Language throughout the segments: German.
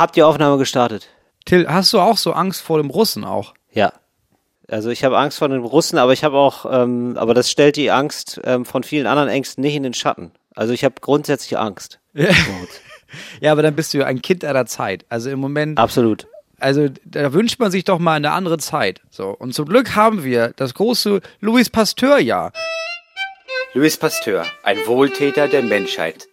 Habt ihr Aufnahme gestartet? Till, hast du auch so Angst vor dem Russen auch? Ja. Also ich habe Angst vor den Russen, aber ich habe auch, ähm, aber das stellt die Angst ähm, von vielen anderen Ängsten nicht in den Schatten. Also ich habe grundsätzlich Angst. Ja. ja, aber dann bist du ja ein Kind einer Zeit. Also im Moment. Absolut. Also da wünscht man sich doch mal eine andere Zeit. So und zum Glück haben wir das große Louis Pasteur-Jahr. Louis Pasteur, ein Wohltäter der Menschheit.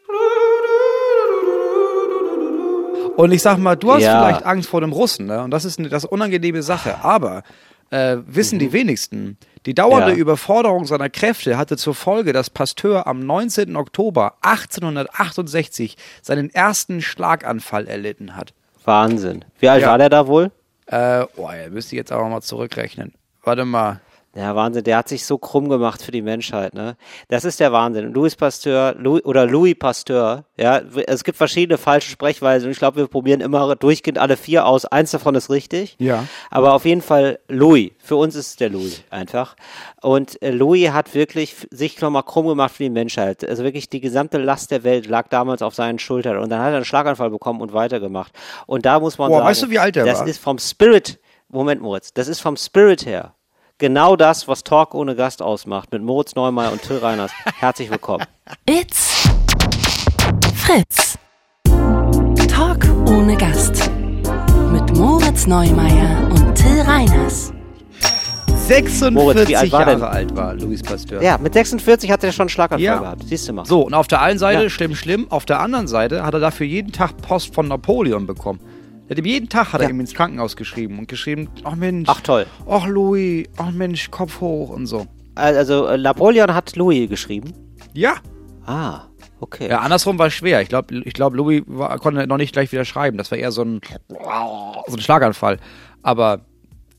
Und ich sag mal, du hast Ja. vielleicht Angst vor dem Russen, ne? Und das ist eine das ist eine unangenehme Sache. Aber äh, wissen die wenigsten, die dauernde Ja. Überforderung seiner Kräfte hatte zur Folge, dass Pasteur am 19. Oktober 1868 seinen ersten Schlaganfall erlitten hat. Wahnsinn. Wie alt Ja. war der da wohl? Äh, oh, ja, müsste ich jetzt aber mal zurückrechnen. Warte mal. Ja, Wahnsinn, der hat sich so krumm gemacht für die Menschheit, ne? Das ist der Wahnsinn. Louis Pasteur, Louis, oder Louis Pasteur, ja, es gibt verschiedene falsche Sprechweisen und ich glaube, wir probieren immer durchgehend alle vier aus. Eins davon ist richtig. Ja. Aber auf jeden Fall Louis. Für uns ist es der Louis einfach. Und äh, Louis hat wirklich sich nochmal krumm gemacht für die Menschheit. Also wirklich die gesamte Last der Welt lag damals auf seinen Schultern. Und dann hat er einen Schlaganfall bekommen und weitergemacht. Und da muss man Boah, sagen, weißt du, wie alt das war? ist vom Spirit, Moment Moritz, das ist vom Spirit her genau das, was Talk ohne Gast ausmacht, mit Moritz Neumeier und Till Reiners. Herzlich willkommen. It's Fritz. Talk ohne Gast. Mit Moritz Neumeier und Till Reiners. 46 Moritz, wie alt war Jahre der? alt war Louis Pasteur. Ja, mit 46 hat er schon einen Schlaganfall Ja. gehabt. Siehst du mal. So, und auf der einen Seite, Ja. schlimm, schlimm, auf der anderen Seite hat er dafür jeden Tag Post von Napoleon bekommen. Er hat ihm jeden Tag hat er Ja. ihm ins Krankenhaus geschrieben und geschrieben, ach Mensch, Ach toll. ach Louis, ach Mensch, Kopf hoch und so. Also äh, Napoleon hat Louis geschrieben. Ja. Ah, okay. Ja, andersrum war es schwer. Ich glaube, ich glaub, Louis war, konnte noch nicht gleich wieder schreiben. Das war eher so ein, so ein Schlaganfall. Aber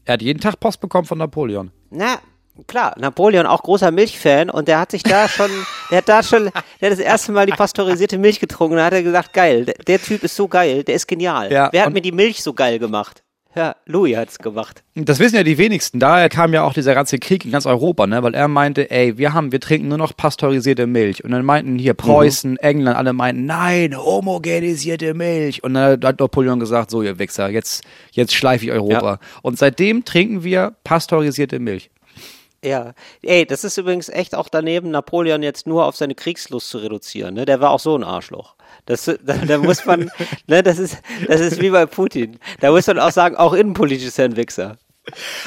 er hat jeden Tag Post bekommen von Napoleon. Na, klar, Napoleon auch großer Milchfan und der hat sich da schon, der hat da schon, der hat das erste Mal die pasteurisierte Milch getrunken und da hat er gesagt, geil, der, der Typ ist so geil, der ist genial. Ja, Wer hat mir die Milch so geil gemacht? Ja, Louis hat's gemacht. Das wissen ja die wenigsten. Daher kam ja auch dieser ganze Krieg in ganz Europa, ne? Weil er meinte, ey, wir haben, wir trinken nur noch pasteurisierte Milch. Und dann meinten hier Preußen, England, alle meinten, nein, homogenisierte Milch. Und dann hat Napoleon gesagt, so ihr Wichser, jetzt, jetzt schleife ich Europa. Ja. Und seitdem trinken wir pasteurisierte Milch. Ja, ey, das ist übrigens echt auch daneben, Napoleon jetzt nur auf seine Kriegslust zu reduzieren. Ne? Der war auch so ein Arschloch. Das, da, da muss man, ne, das ist, das ist wie bei Putin. Da muss man auch sagen, auch innenpolitisch ist er ein Wichser.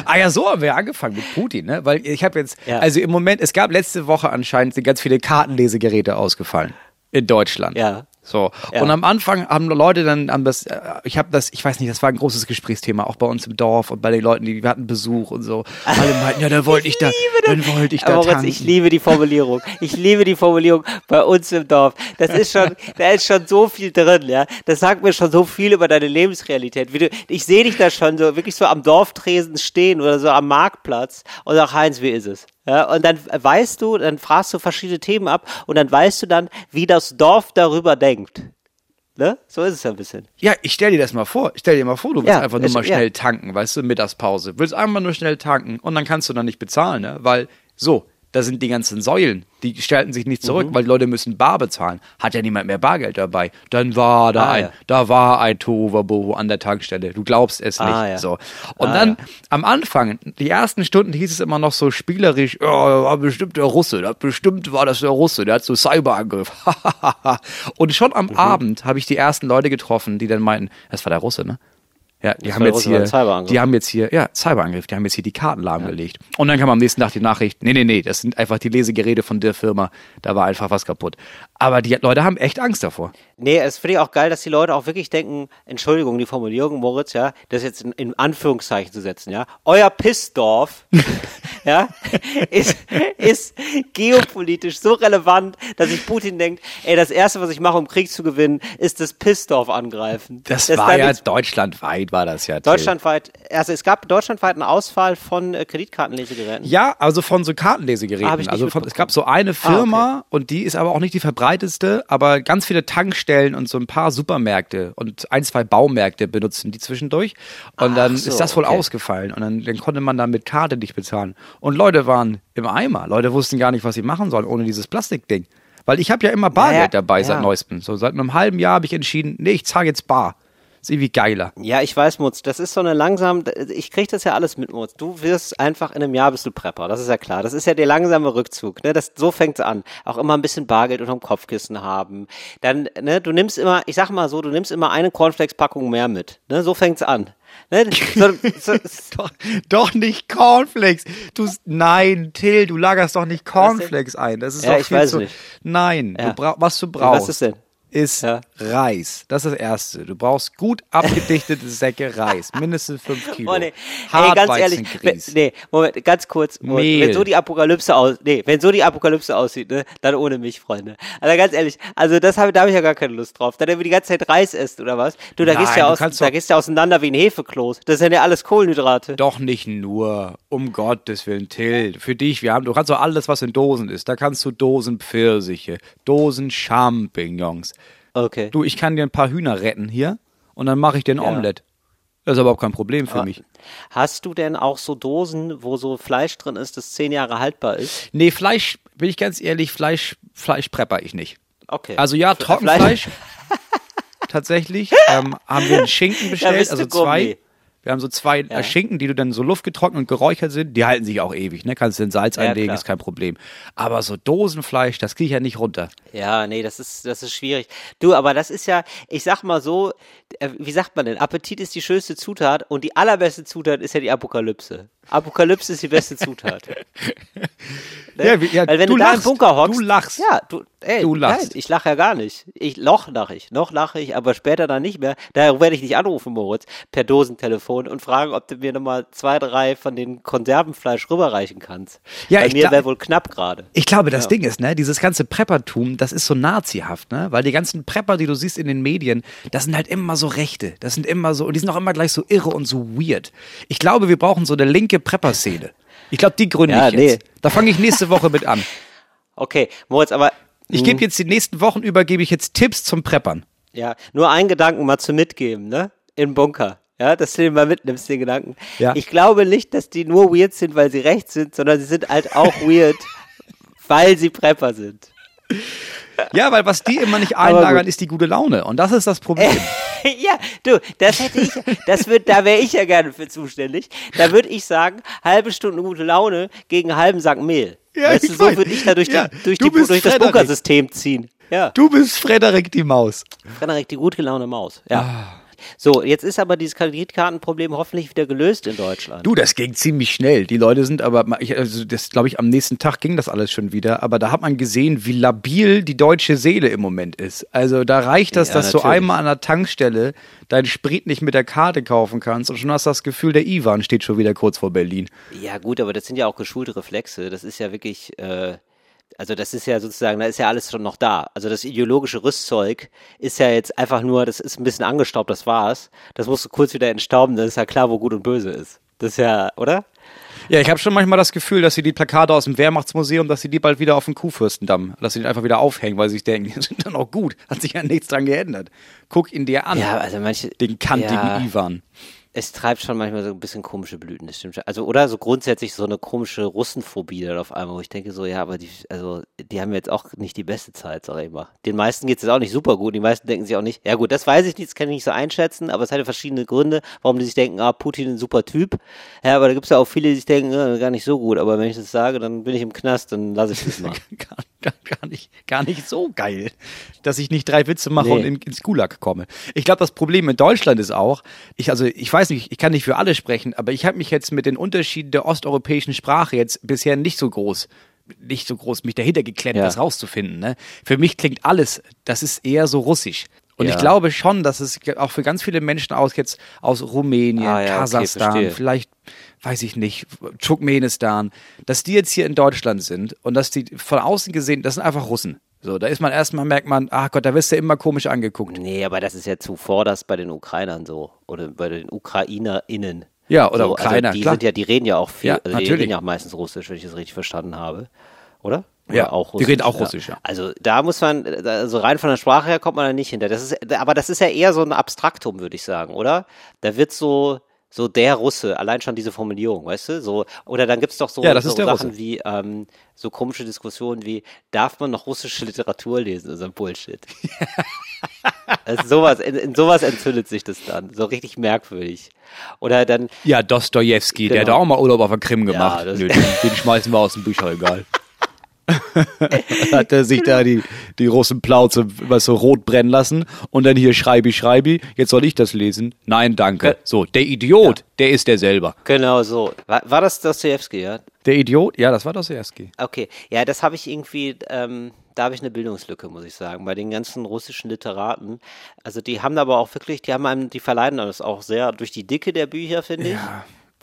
Ah ja, so haben wir angefangen mit Putin, ne? Weil ich habe jetzt, Ja. also im Moment, es gab letzte Woche anscheinend sind ganz viele Kartenlesegeräte ausgefallen in Deutschland. Ja. So. Ja. Und am Anfang haben Leute dann haben das, äh, ich habe das, ich weiß nicht, das war ein großes Gesprächsthema, auch bei uns im Dorf und bei den Leuten, die wir hatten Besuch und so. Alle meinten, ja, da wollte ich, da, dann wollte ich da Moritz, tanken. ich liebe die Formulierung. Ich liebe die Formulierung bei uns im Dorf. Das ist schon, da ist schon so viel drin, ja. Das sagt mir schon so viel über deine Lebensrealität. Wie du, ich sehe dich da schon so, wirklich so am Dorftresen stehen oder so am Marktplatz und sag, Heinz, wie ist es? Ja, und dann weißt du, dann fragst du verschiedene Themen ab und dann weißt du dann, wie das Dorf darüber denkt. Ne? So ist es ja ein bisschen. Ja, ich stell dir das mal vor. Ich stell dir mal vor, du willst Ja, einfach nur es- mal ja. schnell tanken, weißt du, Mittagspause. Willst einfach nur schnell tanken und dann kannst du dann nicht bezahlen, ne? Weil, so, da sind die ganzen Säulen, die stellten sich nicht Mhm. zurück, weil die Leute müssen bar bezahlen. Hat ja niemand mehr Bargeld dabei. Dann war da Ah, ein, ja. da war ein Tohuwabohu an der Tankstelle. Du glaubst es nicht. Ah, ja. So. Und Ah, dann ja. am Anfang, die ersten Stunden hieß es immer noch so spielerisch, ja, war bestimmt der Russe, das bestimmt war das der Russe, der hat so Cyberangriff. und schon Mhm. am Abend habe ich die ersten Leute getroffen, die dann meinten, das war der Russe, ne? Ja, die Das haben jetzt hier, die haben jetzt hier, ja, Cyberangriff, die haben jetzt hier die Karten lahmgelegt. Und dann kam am nächsten Tag die Nachricht, nee, nee, nee, das sind einfach die Lesegeräte von der Firma, da war einfach was kaputt. Aber die Leute haben echt Angst davor. Nee, es finde ich auch geil, dass die Leute auch wirklich denken, Entschuldigung, die Formulierung, Moritz, ja, das jetzt in, in Anführungszeichen zu setzen, ja. Euer Pissdorf, ja, ist, ist geopolitisch so relevant, dass sich Putin denkt, ey, das erste, was ich mache, um Krieg zu gewinnen, ist das Pissdorf angreifen. Das, Dass war ja nichts- deutschlandweit, war das ja. Till. deutschlandweit, also es gab deutschlandweit eine Auswahl von äh, Kreditkartenlesegeräten. Ja, also von so Kartenlesegeräten. Ah, also von, es gab so eine Ah, Firma und die ist aber auch nicht die verbreiteste, aber ganz viele Tankstellen und so ein paar Supermärkte und ein, zwei Baumärkte benutzen die zwischendurch. Und Ach dann so, ist das wohl okay. ausgefallen und dann, dann konnte man da mit Karte nicht bezahlen. Und Leute waren im Eimer. Leute wussten gar nicht, was sie machen sollen ohne dieses Plastikding. Weil ich habe ja immer Bargeld Ja, dabei seit ja. neuestem. So seit einem halben Jahr habe ich entschieden, nee, ich zahle jetzt bar. Ist irgendwie geiler. Ja, ich weiß, Mutz, das ist so eine langsam, ich krieg das ja alles mit, Mutz. Du wirst einfach in einem Jahr bist du Prepper, das ist ja klar. Das ist ja der langsame Rückzug, ne? Das, so fängt's an. Auch immer ein bisschen Bargeld unterm Kopfkissen haben. Dann, ne, du nimmst immer, ich sag mal so, du nimmst immer eine Cornflakes-Packung mehr mit, ne? So fängt's an. Ne? So, so, Doch, doch nicht Cornflakes. Du, nein, Till, du lagerst doch nicht Cornflakes ein. Das ist Ja, doch ich viel weiß zu. nicht. Nein, Ja. du brauch, was du brauchst. was ist denn? Ist Ja. Reis. Das ist das Erste. Du brauchst gut abgedichtete Säcke Reis. Mindestens fünf Kilo. Oh, nee. Ey, ganz ehrlich, wenn, nee, Moment, ganz kurz, Moment, wenn so die Apokalypse aus, nee, wenn so die Apokalypse aussieht, ne, dann ohne mich, Freunde. Also ganz ehrlich, also das habe, da habe ich ja gar keine Lust drauf. Dann wenn du die ganze Zeit Reis isst oder was? Du, da Nein, gehst ja du aus, da gehst ja auseinander wie ein Hefekloß. Das sind ja alles Kohlenhydrate. Doch nicht nur. Um Gottes Willen, Till. Für dich, wir haben, du kannst doch alles, was in Dosen ist. Da kannst du Dosen Pfirsiche, Dosen Champignons. Okay. Du, ich kann dir ein paar Hühner retten hier und dann mache ich dir ein Omelett. Das ist überhaupt kein Problem für mich. Hast du denn auch so Dosen, wo so Fleisch drin ist, das zehn Jahre haltbar ist? Nee, Fleisch, bin ich ganz ehrlich, Fleisch, Fleisch prepper ich nicht. Okay. Also ja, Fle- Trockenfleisch. Tatsächlich. Ähm, haben wir einen Schinken bestellt, also zwei. Gourmet. Wir haben so zwei Ja. äh, Schinken, die du dann so luftgetrocknet und geräuchert sind. Die halten sich auch ewig, ne? Kannst du in Salz Ja, einlegen, klar. ist kein Problem. Aber so Dosenfleisch, das krieg ich ja nicht runter. Ja, nee, das ist, das ist schwierig. Du, aber das ist ja, ich sag mal so, äh, wie sagt man denn? Appetit ist die schönste Zutat und die allerbeste Zutat ist ja die Apokalypse. Apokalypse ist die beste Zutat. Ne? Ja, ja, Weil wenn du du, da im lachst, Bunker hockst. du lachst. Ja, du, ey, Du lachst. Nein, ich lache ja gar nicht. Ich, noch lache ich, noch lache ich, aber später dann nicht mehr. Daher werde ich dich anrufen, Moritz, per Dosentelefon und fragen, ob du mir nochmal zwei, drei von den Konservenfleisch rüberreichen kannst. Ja, Bei ich mir wäre wohl knapp gerade. Ich glaube, das Ding ist, ne, dieses ganze Preppertum, das ist so nazihaft, ne? Weil die ganzen Prepper, die du siehst in den Medien, das sind halt immer so Rechte. Das sind immer so, und die sind auch immer gleich so irre und so weird. Ich glaube, wir brauchen so eine linke Prepper-Szene. Ich glaube, die gründe Ja, ich jetzt. nee. Da fange ich nächste Woche mit an. Okay, Moritz, aber Ich gebe jetzt die nächsten Wochen über, gebe ich jetzt Tipps zum Preppern. Ja, nur einen Gedanken mal zu mitgeben, ne? Im Bunker. Ja, dass du den mal mitnimmst, den Gedanken. Ja. Ich glaube nicht, dass die nur weird sind, weil sie rechts sind, sondern sie sind halt auch weird, weil sie Prepper sind. Ja, weil was die immer nicht einlagern, ist die gute Laune. Und das ist das Problem. ja, du, das hätte ich, das wird, da wäre ich ja gerne für zuständig. Da würde ich sagen, halbe Stunde gute Laune gegen einen halben Sack Mehl. Ja, weißt du, so würde ich da durch, Ja, die, durch, du die, durch das. Bunkersystem ziehen. Ja. Du bist Frederik die Maus. Frederik, die gut gelaunte Maus. Ja. Ah. So, jetzt ist aber dieses Kreditkartenproblem hoffentlich wieder gelöst in Deutschland. Du, das ging ziemlich schnell. Die Leute sind aber, ich, also das glaube ich, am nächsten Tag ging das alles schon wieder. Aber da hat man gesehen, wie labil die deutsche Seele im Moment ist. Also da reicht das, Ja, dass du natürlich. einmal an der Tankstelle deinen Sprit nicht mit der Karte kaufen kannst und schon hast du das Gefühl, der Ivan steht schon wieder kurz vor Berlin. Ja, gut, aber das sind ja auch geschulte Reflexe. Das ist ja wirklich, äh, also das ist ja sozusagen, da ist ja alles schon noch da. Also das ideologische Rüstzeug ist ja jetzt einfach nur, das ist ein bisschen angestaubt, das war's. Das musst du kurz wieder entstauben, dann ist ja klar, wo gut und böse ist. Das ist ja, oder? Ja, ich habe schon manchmal das Gefühl, dass sie die Plakate aus dem Wehrmachtsmuseum, dass sie die bald wieder auf den Kuhfürstendamm, dass sie die einfach wieder aufhängen, weil sie sich denken, die sind dann auch gut. Hat sich ja nichts dran geändert. Guck ihn dir an. Ja, also manche. den kantigen ja, Ivan. Es treibt schon manchmal so ein bisschen komische Blüten, das stimmt schon. Also, oder so grundsätzlich so eine komische Russenphobie dann auf einmal, wo ich denke so, ja, aber die, also, die haben jetzt auch nicht die beste Zeit, sag ich mal. Den meisten geht es jetzt auch nicht super gut. Die meisten denken sich auch nicht, ja gut, das weiß ich nicht, das kann ich nicht so einschätzen, aber es hat ja verschiedene Gründe, warum die sich denken, ah, Putin ein super Typ. Ja, aber da gibt es ja auch viele, die sich denken, ja, gar nicht so gut. Aber wenn ich das sage, dann bin ich im Knast, dann lasse ich das mal. gar, gar, gar, nicht, gar nicht so geil, dass ich nicht drei Witze mache Nee. und in, ins Gulag komme. Ich glaube, das Problem in Deutschland ist auch, ich also ich weiß nicht, ich kann nicht für alle sprechen, aber ich habe mich jetzt mit den Unterschieden der osteuropäischen Sprache jetzt bisher nicht so groß nicht so groß mich dahinter geklemmt, Ja. das rauszufinden. Ne? Für mich klingt alles, das ist eher so russisch. Und Ja. ich glaube schon, dass es auch für ganz viele Menschen aus jetzt aus Rumänien, Ah, ja, okay, Kasachstan, verstehe. vielleicht, weiß ich nicht, Turkmenistan, dass die jetzt hier in Deutschland sind und dass die von außen gesehen, das sind einfach Russen. So, da ist man erstmal, merkt man, ach Gott, da wirst du immer komisch angeguckt. Nee, aber das ist ja zuvorderst bei den Ukrainern so. Oder bei den UkrainerInnen. Ja, oder so, Ukrainer, Also die klar. sind ja, die reden ja auch viel, Ja, also die natürlich. reden ja auch meistens Russisch, wenn ich das richtig verstanden habe. Oder? Oder Ja, die reden auch Russisch, ja. Also da muss man, also rein von der Sprache her kommt man da nicht hinter. Das ist, aber das ist ja eher so ein Abstraktum, würde ich sagen, oder? Da wird so, so der Russe, allein schon diese Formulierung, weißt du? So, oder dann gibt's doch so, Ja, das so ist Sachen Russe. wie, ähm, so komische Diskussionen wie, darf man noch russische Literatur lesen? So ein Bullshit. Also sowas, in, in sowas entzündet sich das dann. So richtig merkwürdig. Oder dann, Ja, Dostojewski, der hat Genau. auch mal Urlaub auf der Krim gemacht. das- Nö, den, den schmeißen wir aus dem Bücherregal. hat er sich da die, die Russenplauze was so rot brennen lassen und dann hier Schreibi, Schreibi, jetzt soll ich das lesen? Nein, danke. So, der Idiot, der ist der selber. genau so. War, war das Dostoevsky, ja? Der Idiot, ja, das war Dostojewski. Okay, ja, das habe ich irgendwie, ähm, da habe ich eine Bildungslücke, muss ich sagen, bei den ganzen russischen Literaten. Also die haben aber auch wirklich, die haben einem, die verleiden das auch sehr durch die Dicke der Bücher, finde ich.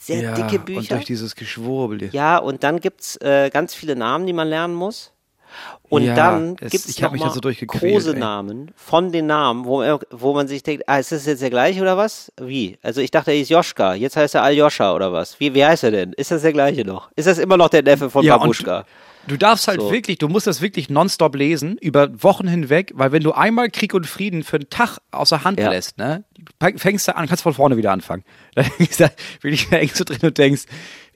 Sehr ja, dicke Und Bücher. durch dieses Geschwurbel. Ja, und dann gibt's äh, ganz viele Namen, die man lernen muss. Und Ja, dann es- ich hab noch mal da so durchgequält, ey. Kosenamen von den Namen, wo, wo man sich denkt, ah, ist das jetzt der gleiche oder was? Wie? Also ich dachte, er hieß Joschka, jetzt heißt er Aljoscha oder was? Wie, wie heißt er denn? Ist das der gleiche noch? Ist das immer noch der Neffe von Ja, Babuschka? Du darfst halt So. wirklich, du musst das wirklich nonstop lesen, über Wochen hinweg, weil wenn du einmal Krieg und Frieden für einen Tag außer Hand Ja. lässt, ne, fängst du an, kannst von vorne wieder anfangen. Dann ist da wirklich hängst du drin und denkst,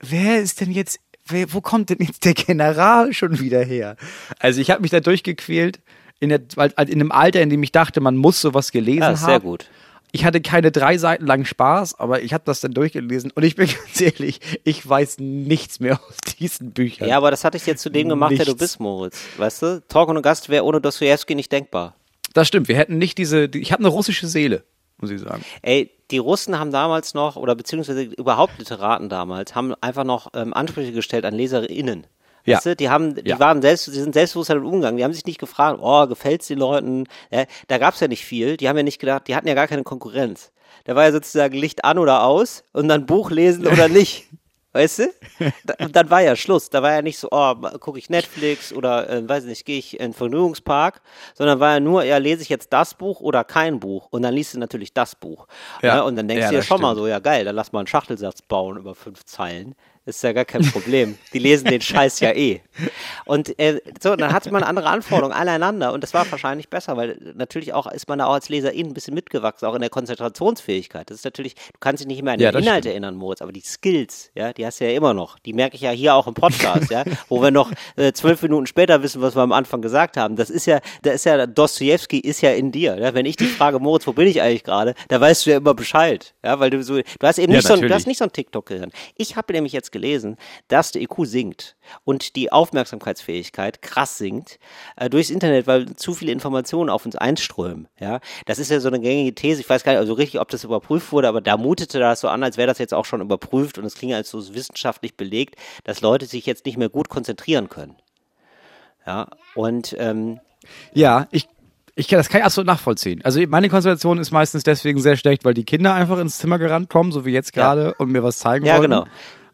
wer ist denn jetzt, wo kommt denn jetzt der General schon wieder her? Also ich habe mich da durchgequält, in, der, weil- in einem Alter, in dem ich dachte, man muss sowas gelesen Ja, haben. sehr gut. Ich hatte keine drei Seiten lang Spaß, aber ich habe das dann durchgelesen und ich bin ganz ehrlich, ich weiß nichts mehr aus diesen Büchern. Ja, aber das hatte ich jetzt zu dem gemacht, der du Nichts. bist, Moritz. Weißt du? Talk und Gast wäre ohne Dostoevsky nicht denkbar. Das stimmt, wir hätten nicht diese, die, ich habe eine russische Seele, muss ich sagen. Ey, die Russen haben damals noch, oder beziehungsweise überhaupt Literaten damals, haben einfach noch ähm, Ansprüche gestellt an LeserInnen. Ja. Weißt du, die haben, die Ja. waren selbst, die sind selbstbewusst damit umgegangen. Die haben sich nicht gefragt, oh, gefällt's den Leuten? Ja, da gab's ja nicht viel. Die haben ja nicht gedacht, die hatten ja gar keine Konkurrenz. Da war ja sozusagen Licht an oder aus und dann Buch lesen oder nicht. Weißt du? Und dann war ja Schluss. Da war ja nicht so, oh, gucke ich Netflix oder, äh, weiß nicht, gehe ich in den Vergnügungspark, sondern war ja nur, ja, lese ich jetzt das Buch oder kein Buch. Und dann liest du natürlich das Buch. Ja. Ja. Und dann denkst Ja, du das schon mal stimmt. so, ja geil, dann lass mal einen Schachtelsatz bauen über fünf Zeilen. Ist ja gar kein Problem. Die lesen den Scheiß ja eh. Und äh, so, dann hatte man andere Anforderungen aneinander und das war wahrscheinlich besser, weil natürlich auch ist man da auch als Leserin ein bisschen mitgewachsen, auch in der Konzentrationsfähigkeit. Das ist natürlich, du kannst dich nicht mehr an Ja, den Inhalt stimmt. erinnern, Moritz, aber die Skills, ja, die hast du ja immer noch. Die merke ich ja hier auch im Podcast, ja, wo wir noch äh, zwölf Minuten später wissen, was wir am Anfang gesagt haben. Das ist ja, da ist ja, Dostoevsky ist ja in dir. Ja? Wenn ich dich frage, Moritz, wo bin ich eigentlich gerade, da weißt du ja immer Bescheid. Ja, weil du so, du hast eben Ja, nicht so, du hast nicht so ein TikTok-Gehirn. Ich habe nämlich jetzt gelesen, dass der IQ sinkt und die Aufmerksamkeitsfähigkeit krass sinkt äh, durchs Internet, weil zu viele Informationen auf uns einströmen. Ja, das ist ja so eine gängige These. Ich weiß gar nicht also richtig, ob das überprüft wurde, aber da mutete das so an, als wäre das jetzt auch schon überprüft und es klingt als so wissenschaftlich belegt, dass Leute sich jetzt nicht mehr gut konzentrieren können. Ja, und ähm, Ja, ich, ich kann das kann ich absolut nachvollziehen. Also meine Konzentration ist meistens deswegen sehr schlecht, weil die Kinder einfach ins Zimmer gerannt kommen, so wie jetzt Ja. gerade, und mir was zeigen Ja, wollen. genau.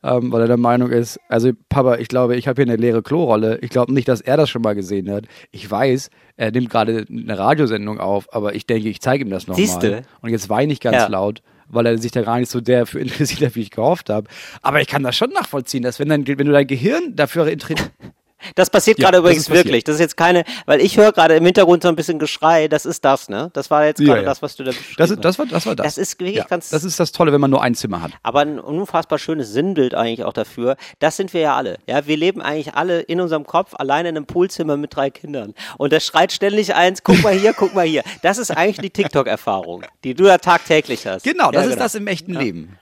Ähm, weil er der Meinung ist, also Papa, ich glaube, ich habe hier eine leere Klorolle. Ich glaube nicht, dass er das schon mal gesehen hat. Ich weiß, er nimmt gerade eine Radiosendung auf, aber ich denke, ich zeige ihm das nochmal. Siehste? Und jetzt weine ich ganz Ja. laut, weil er sich da gar nicht so der für interessiert hat, wie ich gehofft habe. Aber ich kann das schon nachvollziehen, dass wenn, dein, wenn du dein Gehirn dafür interessiert. Das passiert Ja, gerade das übrigens ist passiert. wirklich. Das ist jetzt keine, weil ich höre gerade im Hintergrund so ein bisschen Geschrei. Das ist das, ne? Das war jetzt Ja, gerade ja. das, was du da beschrieben Das, hast. das, war, das war das. Das ist wirklich ja, ganz- Das ist das Tolle, wenn man nur ein Zimmer hat. Aber ein unfassbar schönes Sinnbild eigentlich auch dafür. Das sind wir ja alle. Ja, wir leben eigentlich alle in unserem Kopf alleine in einem Poolzimmer mit drei Kindern. Und das schreit ständig eins, guck mal hier, guck mal hier. Das ist eigentlich die TikTok-Erfahrung, die du ja tagtäglich hast. Genau, das ja, ist das im echten Leben.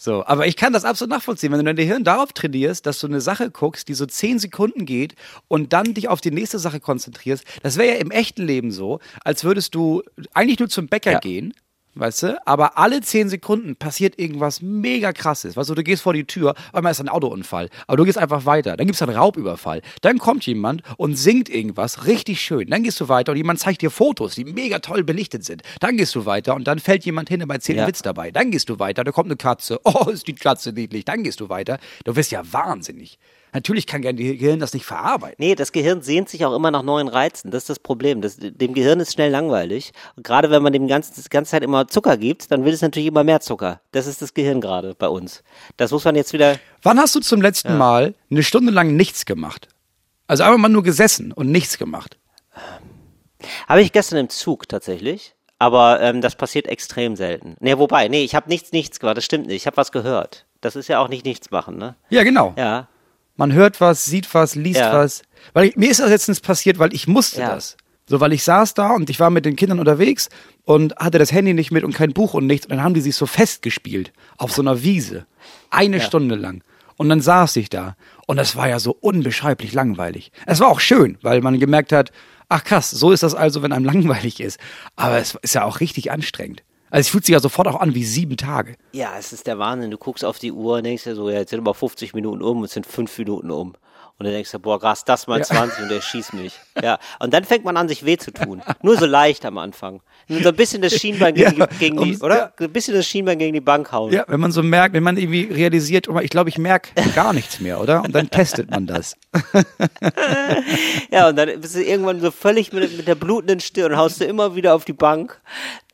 So, aber ich kann das absolut nachvollziehen, wenn du dein Gehirn darauf trainierst, dass du eine Sache guckst, die so zehn Sekunden geht und dann dich auf die nächste Sache konzentrierst. Das wäre ja im echten Leben so, als würdest du eigentlich nur zum Bäcker Ja. gehen, weißt du, aber alle zehn Sekunden passiert irgendwas mega krasses. Weißt du, du gehst vor die Tür, einmal ist ein Autounfall, aber du gehst einfach weiter. Dann gibt's einen Raubüberfall. Dann kommt jemand und singt irgendwas richtig schön. Dann gehst du weiter und jemand zeigt dir Fotos, die mega toll belichtet sind. Dann gehst du weiter und dann fällt jemand hin und erzählt einen Ja. Witz dabei. Dann gehst du weiter, da kommt eine Katze. Oh, ist die Katze niedlich. Dann gehst du weiter. Du wirst ja wahnsinnig. Natürlich kann dein Gehirn das nicht verarbeiten. Nee, das Gehirn sehnt sich auch immer nach neuen Reizen. Das ist das Problem. Das, dem Gehirn ist schnell langweilig. Und gerade wenn man dem ganzen, die ganze Zeit immer Zucker gibt, dann will es natürlich immer mehr Zucker. Das ist das Gehirn gerade bei uns. Das muss man jetzt wieder. Wann hast du zum letzten Mal eine Stunde lang nichts gemacht? Also einfach mal nur gesessen und nichts gemacht. Habe ich gestern im Zug tatsächlich. Aber ähm, das passiert extrem selten. Nee, wobei, nee, ich habe nichts, nichts gemacht. Das stimmt nicht. Ich habe was gehört. Das ist ja auch nicht nichts machen, ne? Ja, genau. Ja. Man hört was, sieht was, liest Ja. was. Weil ich, mir ist das letztens passiert, weil ich musste Ja. das. So, weil ich saß da und ich war mit den Kindern unterwegs und hatte das Handy nicht mit und kein Buch und nichts. Und dann haben die sich so festgespielt auf so einer Wiese. Eine Stunde lang. Und dann saß ich da. Und das war ja so unbeschreiblich langweilig. Es war auch schön, weil man gemerkt hat, ach krass, so ist das also, wenn einem langweilig ist. Aber es ist ja auch richtig anstrengend. Also es fühlt sich ja sofort auch an wie sieben Tage. Ja, es ist der Wahnsinn. Du guckst auf die Uhr und denkst dir so, ja, jetzt sind aber 50 Minuten um und sind fünf Minuten um. Und dann denkst du, boah, krass, das mal 20 und der schießt mich. Ja. Und dann fängt man an, sich weh zu tun. Nur so leicht am Anfang. Nur so ein bisschen das Schienbein gegen, Ja, die, gegen die, oder? Ein bisschen das Schienbein gegen die Bank hauen. Ja, wenn man so merkt, wenn man irgendwie realisiert, oh, ich glaube, ich merke gar nichts mehr, oder? Und dann testet man das. Ja, und dann bist du irgendwann so völlig mit, mit der blutenden Stirn und haust du immer wieder auf die Bank,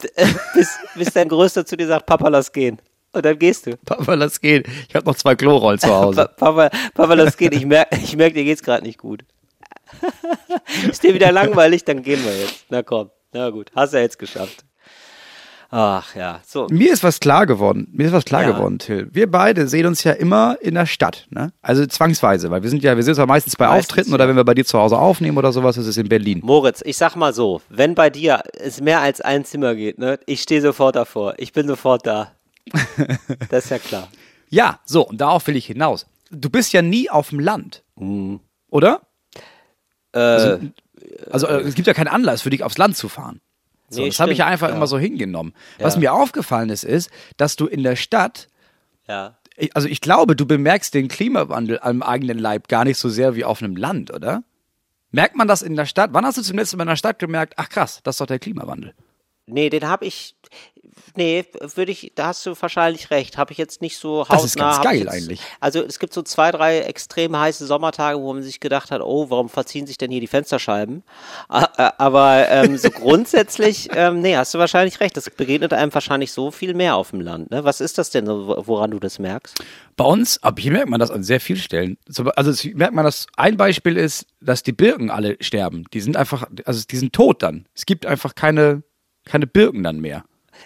bis, bis dein Größter zu dir sagt, Papa, lass gehen. Und dann gehst du. Papa, lass gehen. Ich habe noch zwei Klorollen zu Hause. Papa, Papa, lass gehen. Ich merke, ich merk, dir geht's gerade nicht gut. Ist dir wieder langweilig? Dann gehen wir jetzt. Na komm. Na gut. Hast du ja jetzt geschafft. Ach ja. So. Mir ist was klar geworden. Mir ist was klar Ja. geworden, Till. Wir beide sehen uns ja immer in der Stadt, ne? Also zwangsweise, weil wir sind ja, wir sind ja meistens bei Meistens, Auftritten oder ja. wenn wir bei dir zu Hause aufnehmen oder sowas, ist in Berlin. Moritz, ich sag mal so, wenn bei dir es mehr als ein Zimmer geht, ne, ich stehe sofort davor. Ich bin sofort da. Das ist ja klar. Ja, so, und darauf will ich hinaus. Du bist ja nie auf dem Land. Oder? Äh, Also äh, es gibt ja keinen Anlass für dich aufs Land zu fahren. So, Nee, das habe ich ja einfach ja. immer so hingenommen. Was Ja. mir aufgefallen ist, ist, dass du in der Stadt, ja. also ich glaube, du bemerkst den Klimawandel am eigenen Leib gar nicht so sehr wie auf einem Land, oder? Merkt man das in der Stadt? Wann hast du zum letzten Mal in der Stadt gemerkt, ach krass, das ist doch der Klimawandel? Nee, den habe ich. Nee, würde ich, da hast du wahrscheinlich recht. Habe ich jetzt nicht so hautnah. Das ist ganz geil jetzt, eigentlich. Also es gibt so zwei, drei extrem heiße Sommertage, wo man sich gedacht hat, oh, warum verziehen sich denn hier die Fensterscheiben? Aber ähm, so grundsätzlich, ähm, nee, hast du wahrscheinlich recht. Das begegnet einem wahrscheinlich so viel mehr auf dem Land. Ne? Was ist das denn, woran du das merkst? Bei uns, aber hier merkt man das an sehr vielen Stellen. Also merkt man, dass ein Beispiel ist, dass die Birken alle sterben. Die sind einfach, also die sind tot dann. Es gibt einfach keine, keine Birken dann mehr.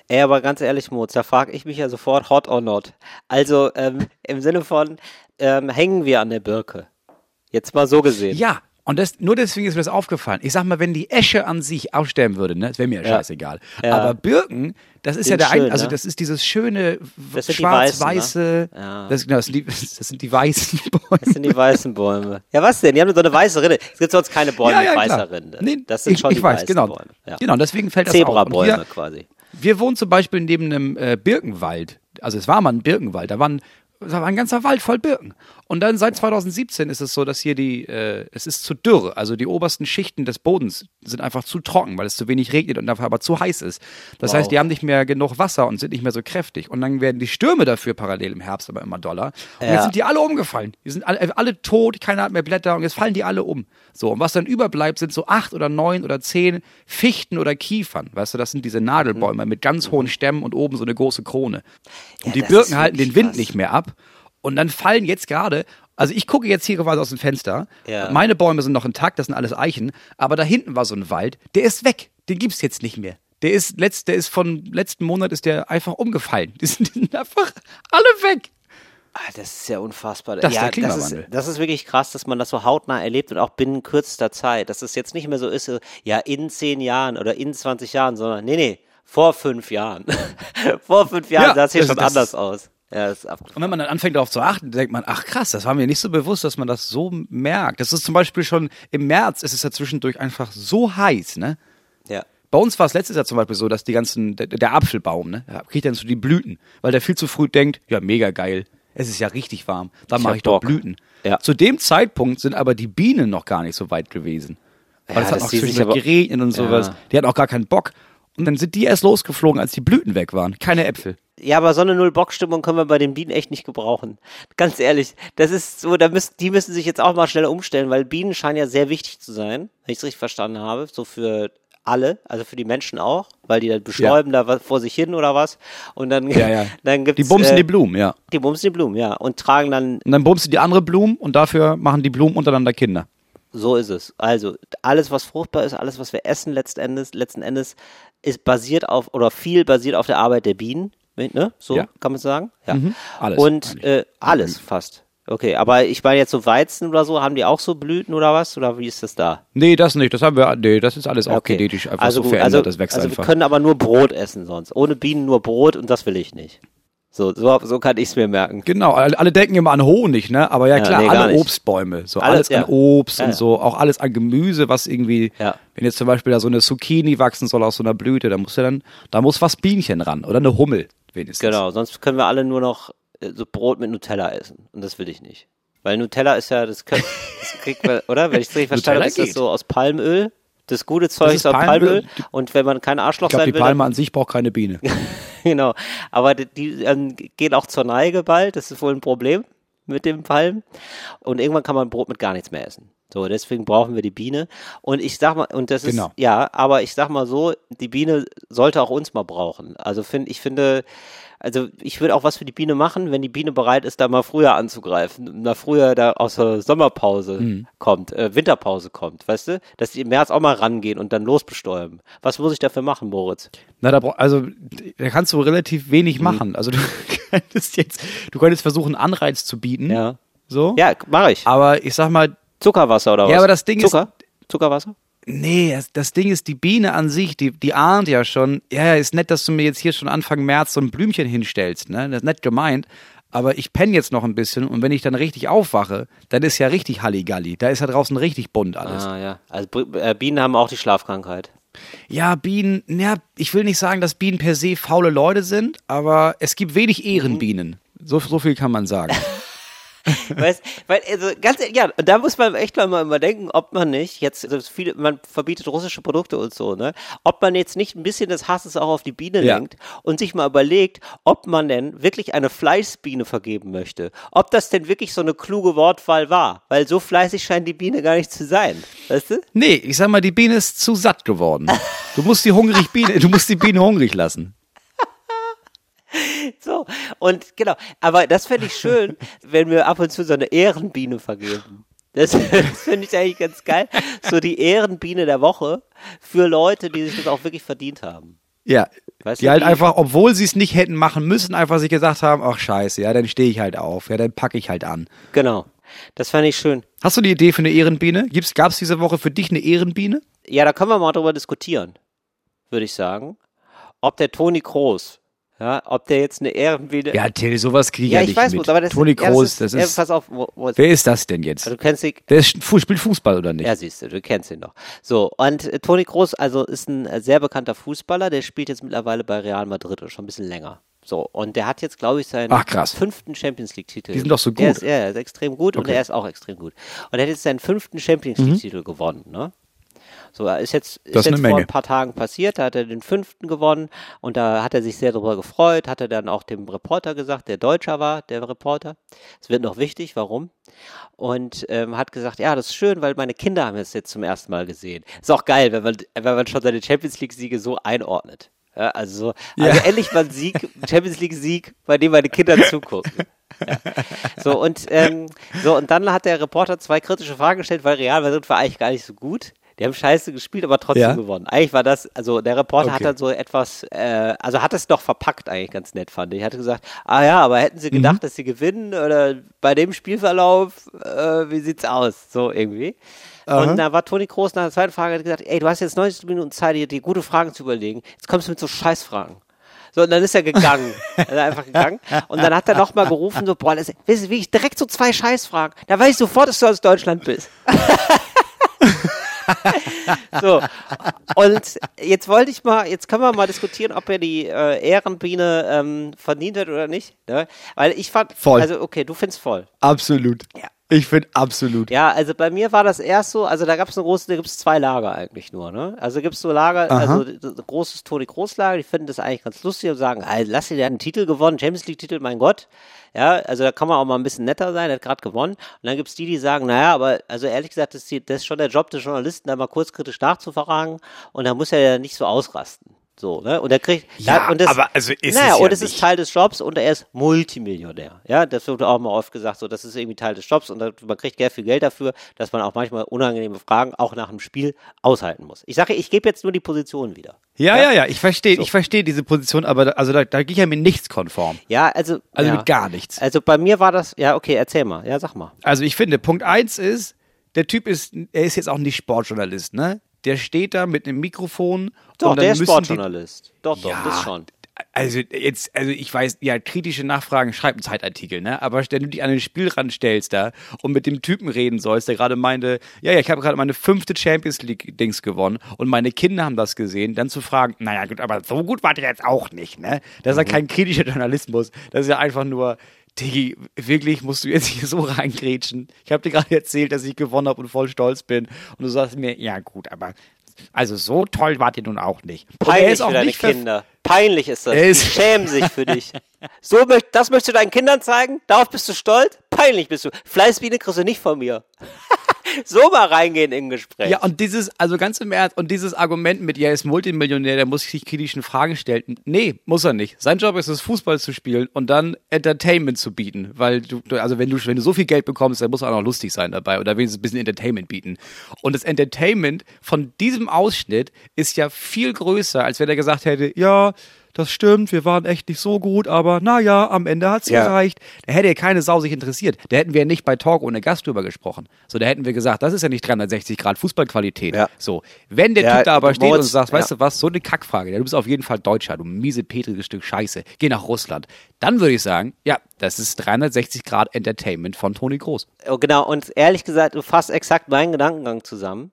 Ey, aber ganz ehrlich, Moz, da frage ich mich ja sofort, hot or not. Also ähm, im Sinne von, ähm, hängen wir an der Birke? Jetzt mal so gesehen. Ja, und das, nur deswegen ist mir das aufgefallen. Ich sag mal, wenn die Esche an sich aussterben würde, ne, das wäre mir ja Ja. scheißegal. Ja. Aber Birken, das ist ja Sind der ein, schön, also ne? das ist dieses schöne schwarz-weiße, ne? Ja. das, das, sind die, das sind die weißen Bäume. Das sind die weißen Bäume. Ja, was denn? Die haben so eine weiße Rinde. Es gibt sonst keine Bäume mit klar. weißer Rinde. Nee, das sind ich, schon ich die weiß, weißen genau. Bäume. Ja. Genau, deswegen fällt das auf. Zebrabäume quasi. Wir wohnen zum Beispiel neben einem äh, Birkenwald. Also es war mal ein Birkenwald. Da waren da war ein ganzer Wald voll Birken. Und dann seit 2017 ist es so, dass hier die, äh, es ist zu dürr. Also die obersten Schichten des Bodens sind einfach zu trocken, weil es zu wenig regnet und dafür aber zu heiß ist. Das heißt, die haben nicht mehr genug Wasser und sind nicht mehr so kräftig. Und dann werden die Stürme dafür parallel im Herbst aber immer doller. Und Ja. jetzt sind die alle umgefallen. Die sind alle, alle tot, keiner hat mehr Blätter und jetzt fallen die alle um. So, und was dann überbleibt, sind so acht oder neun oder zehn Fichten oder Kiefern. Weißt du, das sind diese Nadelbäume mit ganz hohen Stämmen und oben so eine große Krone. Und die das Birken halten den Wind krass. nicht mehr ab. Und dann fallen jetzt gerade, also ich gucke jetzt hier quasi aus dem Fenster. Ja. Meine Bäume sind noch intakt, das sind alles Eichen. Aber da hinten war so ein Wald, der ist weg. Den gibt's jetzt nicht mehr. Der ist, letzt, der ist von letzten Monat ist der einfach umgefallen. Die sind, die sind einfach alle weg. Ah, das ist ja unfassbar. Das ist ja, der das Klimawandel. ist, das ist wirklich krass, dass man das so hautnah erlebt und auch binnen kürzester Zeit. Dass es jetzt nicht mehr so ist, ja, in zehn Jahren oder in 20 Jahren, sondern nee, nee, vor fünf Jahren. vor fünf Jahren Ja, sah es hier das- schon das- anders aus. Ja, ist ab Und wenn man dann anfängt darauf zu achten, denkt man, ach krass, das war mir nicht so bewusst, dass man das so merkt. Das ist zum Beispiel schon im März, ist es ja zwischendurch einfach so heiß, ne? ja. Bei uns war es letztes Jahr zum Beispiel so, dass die ganzen, der, der Apfelbaum, ne, kriegt dann so die Blüten, weil der viel zu früh denkt, ja, mega geil, es ist ja richtig warm, dann Ich mache ich doch. Blüten. Ja. Zu dem Zeitpunkt sind aber die Bienen noch gar nicht so weit gewesen. Weil Ja, es hat sich zwischendurch geregnet und sowas. Ja. Die hatten auch gar keinen Bock. Und dann sind die erst losgeflogen, als die Blüten weg waren. Keine Äpfel. Ja, aber so eine Null-Bock-Stimmung können wir bei den Bienen echt nicht gebrauchen. Ganz ehrlich, das ist so, da müssen, die müssen sich jetzt auch mal schnell umstellen, weil Bienen scheinen ja sehr wichtig zu sein, wenn ich es richtig verstanden habe, so für alle, also für die Menschen auch, weil die dann bestäuben da was vor sich hin oder was und dann, Ja, ja. dann gibt's, Die bumsen äh, die Blumen, ja. die bumsen die Blumen, ja, und tragen dann, Und dann bumsen die andere Blumen und dafür machen die Blumen untereinander Kinder. so ist es. Also, alles, was fruchtbar ist, alles, was wir essen letzten Endes, letzten Endes, ist basiert auf, oder viel basiert auf der Arbeit der Bienen, ne? So Ja. kann man sagen. Ja. Mhm. Alles Und äh, alles fast. Okay, aber ich meine jetzt so Weizen oder so, haben die auch so Blüten oder was? Oder wie ist das da? Nee, das nicht. Das haben wir, nee, das ist alles auch Okay. genetisch einfach also so verändert. also, das wächst also einfach. wir können aber nur Brot essen sonst. Ohne Bienen nur Brot und das will ich nicht. So, so, so kann ich es mir merken. Genau, alle, denken immer an Honig, ne? Aber ja Ja, klar, nee, alle. Obstbäume. So Alles, alles, ja. an Obst Ja, und so, auch alles an Gemüse, was irgendwie, wenn jetzt zum Beispiel da so eine Zucchini wachsen soll aus so einer Blüte, da muss ja dann, da muss was Bienchen ran. Oder eine Hummel, wenigstens. Genau, sonst können wir alle nur noch äh, so Brot mit Nutella essen. Und das will ich nicht. Weil Nutella ist ja, das, können, das kriegt man, oder? Wenn ich es richtig verstanden Nutella habe, ist das so aus Palmöl. Das gute Zeug ist ist aus Palmöl. Palmöl. Und wenn man kein Arschloch Ich glaube, sein die will, Palme dann, an sich braucht keine Biene. genau. Aber die, die ähm, gehen auch zur Neige bald. Das ist wohl ein Problem mit dem Palm. Und irgendwann kann man Brot mit gar nichts mehr essen. So, deswegen brauchen wir die Biene. Und ich sag mal, und das ist, Genau. ja, aber ich sag mal so, die Biene sollte auch uns mal brauchen. Also find, ich finde, also ich würde auch was für die Biene machen, wenn die Biene bereit ist, da mal früher anzugreifen, mal früher da aus der Sommerpause Mhm. kommt, äh, Winterpause kommt, weißt du? Dass die im März auch mal rangehen und dann losbestäuben. Was muss ich dafür machen, Moritz? Na, da, brauch- also, da kannst du relativ Mhm. wenig machen. Also, du könntest jetzt, du könntest versuchen, Anreiz zu bieten. Ja. So. Ja, mache ich. Aber ich sag mal, Zuckerwasser oder was? Ja, aber das Ding ist- Zucker? Zuckerwasser? Nee, das, das Ding ist, die Biene an sich, die, die ahnt ja schon, ja, ist nett, dass du mir jetzt hier schon Anfang März so ein Blümchen hinstellst, ne? Das ist nett gemeint. Aber ich penne jetzt noch ein bisschen und wenn ich dann richtig aufwache, dann ist ja richtig Halligalli. Da ist ja draußen richtig bunt alles. Ah, ja. Also äh, Bienen haben auch die Schlafkrankheit. Ja, Bienen, ja, ich will nicht sagen, dass Bienen per se faule Leute sind, aber es gibt wenig Ehrenbienen. So, so viel kann man sagen. weißt, weil, also ganz ja, da muss man echt mal überdenken, ob man nicht, jetzt, also viele, man verbietet russische Produkte und so, ne? Ob man jetzt nicht ein bisschen des Hasses auch auf die Biene Ja. lenkt und sich mal überlegt, ob man denn wirklich eine Fleißbiene vergeben möchte. Ob das denn wirklich so eine kluge Wortwahl war. Weil so fleißig scheint die Biene gar nicht zu sein. Weißt du? Nee, ich sag mal, die Biene ist zu satt geworden. Du musst die hungrig Biene, du musst die Biene hungrig lassen. So, und genau, aber das fände ich schön, wenn wir ab und zu so eine Ehrenbiene vergeben. Das, das finde ich eigentlich ganz geil. So die Ehrenbiene der Woche für Leute, die sich das auch wirklich verdient haben. Ja. Weißt die halt die- einfach, obwohl sie es nicht hätten machen müssen, einfach sich gesagt haben, ach scheiße, ja, dann stehe ich halt auf, ja, dann packe ich halt an. Genau. Das fand ich schön. Hast du die Idee für eine Ehrenbiene? Gibt's, gab's diese Woche für dich eine Ehrenbiene? Ja, da können wir mal drüber diskutieren, würde ich sagen. Ob der Toni Kroos, ja, ob der jetzt eine Ehrenbiene. Ja, Till, sowas kriege ich ja ja, ich nicht weiß, mit. aber das, Toni Kroos, das das ist, ist, ja, pass auf, wo, wo, wer ist das denn jetzt? du kennst ihn, Der ist, spielt Fußball oder nicht? Ja, siehst du, du kennst ihn doch. So, und äh, Toni Kroos, also ist ein äh, sehr bekannter Fußballer, der spielt jetzt mittlerweile bei Real Madrid und schon ein bisschen länger. So, und der hat jetzt, glaube ich, seinen Ach, krass. fünften Champions League-Titel. Die sind doch so Der gut. ist, ja, er ist extrem gut und Okay. Mhm. er ist auch extrem gut. Und er hat jetzt seinen fünften Champions League-Titel gewonnen, ne? So, ist jetzt, ist Das ist jetzt vor Menge. ein paar Tagen passiert, da hat er den fünften gewonnen und da hat er sich sehr darüber gefreut, hat er dann auch dem Reporter gesagt, der Deutscher war, der Reporter. Es wird noch wichtig, warum? Und ähm, hat gesagt, ja, das ist schön, weil meine Kinder haben es jetzt zum ersten Mal gesehen. Ist auch geil, wenn man, wenn man schon seine Champions League-Siege so einordnet. Ja, also, so, also endlich mal ein Sieg, Champions League-Sieg, bei dem meine Kinder zugucken. Ja. So, und, ähm, so, und dann hat der Reporter zwei kritische Fragen gestellt, weil Real Madrid war eigentlich gar nicht so gut. Die haben scheiße gespielt, aber trotzdem Ja. gewonnen. Eigentlich war das, also der Reporter hat Okay. dann so etwas, äh, also hat es doch verpackt eigentlich ganz nett, fand ich. Er hatte gesagt, ah ja, aber hätten sie gedacht, dass sie gewinnen oder bei dem Spielverlauf, äh, wie sieht's aus? So irgendwie. Und da war Toni Kroos nach der zweiten Frage hat gesagt, ey, du hast jetzt 90 Minuten Zeit, dir die gute Fragen zu überlegen. Jetzt kommst du mit so Scheißfragen. So, und dann ist er gegangen. er ist einfach gegangen. Und dann hat er nochmal gerufen, so, boah, das ist wirklich direkt so zwei Scheißfragen. Da weiß ich sofort, dass du aus Deutschland bist. so. Und jetzt wollte ich mal, jetzt können wir mal diskutieren, ob er die äh, Ehrenbiene ähm, verdient hat oder nicht. Ne? Weil ich fand, Voll. also okay, du findest voll. Absolut. Ja. Ich finde absolut. Ja, also bei mir war das erst so, also da gab es eine große, da gibt es zwei Lager eigentlich nur, ne? Also gibt es so Lager, also d- d- großes Toni Groß Lager, die finden das eigentlich ganz lustig und sagen, ey, lass dir einen Titel gewonnen, Champions League Titel, mein Gott. Ja, also da kann man auch mal ein bisschen netter sein, der hat gerade gewonnen. Und dann gibt es die, die sagen, naja, aber also ehrlich gesagt, das ist, die, das ist schon der Job des Journalisten, da mal kurz kritisch nachzufragen und da muss er ja nicht so ausrasten. So, ne? Und er kriegt. Ja, und das, aber also ist naja, es ja und es ist. Teil des Jobs und er ist Multimillionär. Ja, das wird auch mal oft gesagt, so, das ist irgendwie Teil des Jobs und da- man kriegt sehr viel Geld dafür, dass man auch manchmal unangenehme Fragen auch nach dem Spiel aushalten muss. Ich sage, ich gebe jetzt nur die Position wieder. Ja, ja, ja, ich verstehe, ich verstehe diese Position, aber da, also da, da gehe ich ja mit nichts konform. Ja, also. Also ja. mit gar nichts. Also bei mir war das, ja, okay, erzähl mal. Ja, sag mal. Also ich finde, Punkt eins ist, der Typ ist, er ist jetzt auch nicht Sportjournalist, ne? Der steht da mit einem Mikrofon. Doch, und dann der ist Sportjournalist. Doch, doch, Ja, das schon. Also jetzt, also ich weiß, ja, kritische Nachfragen schreibt einen Zeitartikel, ne? Aber wenn du dich an den Spielrand stellst da und mit dem Typen reden sollst, der gerade meinte, ja, ja, ich habe gerade meine fünfte Champions League-Dings gewonnen und meine Kinder haben das gesehen, dann zu fragen, naja gut, aber so gut war der jetzt auch nicht, ne? Das ist ja kein kritischer Journalismus, das ist ja einfach nur, Diggi, wirklich musst du jetzt hier so reingrätschen. Ich habe dir gerade erzählt, dass ich gewonnen habe und voll stolz bin und du sagst mir, ja gut, aber also so toll wart ihr nun auch nicht. Peinlich ist auch für deine Kinder. Peinlich ist das. Er Die ist- schämen sich für dich. So, möcht- das möchtest du deinen Kindern zeigen? Darauf bist du stolz? Peinlich bist du. Fleißbiene kriegst du nicht von mir. so mal reingehen in Gespräch. Ja, und dieses, also ganz im Ernst, und dieses Argument mit, ja, er ist Multimillionär, der muss sich kritischen Fragen stellen. Nee, muss er nicht. Sein Job ist es, Fußball zu spielen und dann Entertainment zu bieten. Weil du, also wenn du, wenn du so viel Geld bekommst, dann muss auch noch lustig sein dabei oder wenigstens ein bisschen Entertainment bieten. Und das Entertainment von diesem Ausschnitt ist ja viel größer, als wenn er gesagt hätte, ja, das stimmt, wir waren echt nicht so gut, aber naja, am Ende hat's Ja. gereicht. Da hätte ja keine Sau sich interessiert. Da hätten wir nicht bei Talk ohne Gast drüber gesprochen. So, da hätten wir gesagt, das ist ja nicht 360 Grad Fußballqualität. Ja. So, wenn der Ja, Typ da aber steht Moritz, und sagt, weißt ja. du was, so eine Kackfrage, ja, du bist auf jeden Fall Deutscher, du miese petriges Stück Scheiße, geh nach Russland. Dann würde ich sagen, ja, das ist 360 Grad Entertainment von Toni Groß. Oh, Genau, und ehrlich gesagt, du fasst exakt meinen Gedankengang zusammen.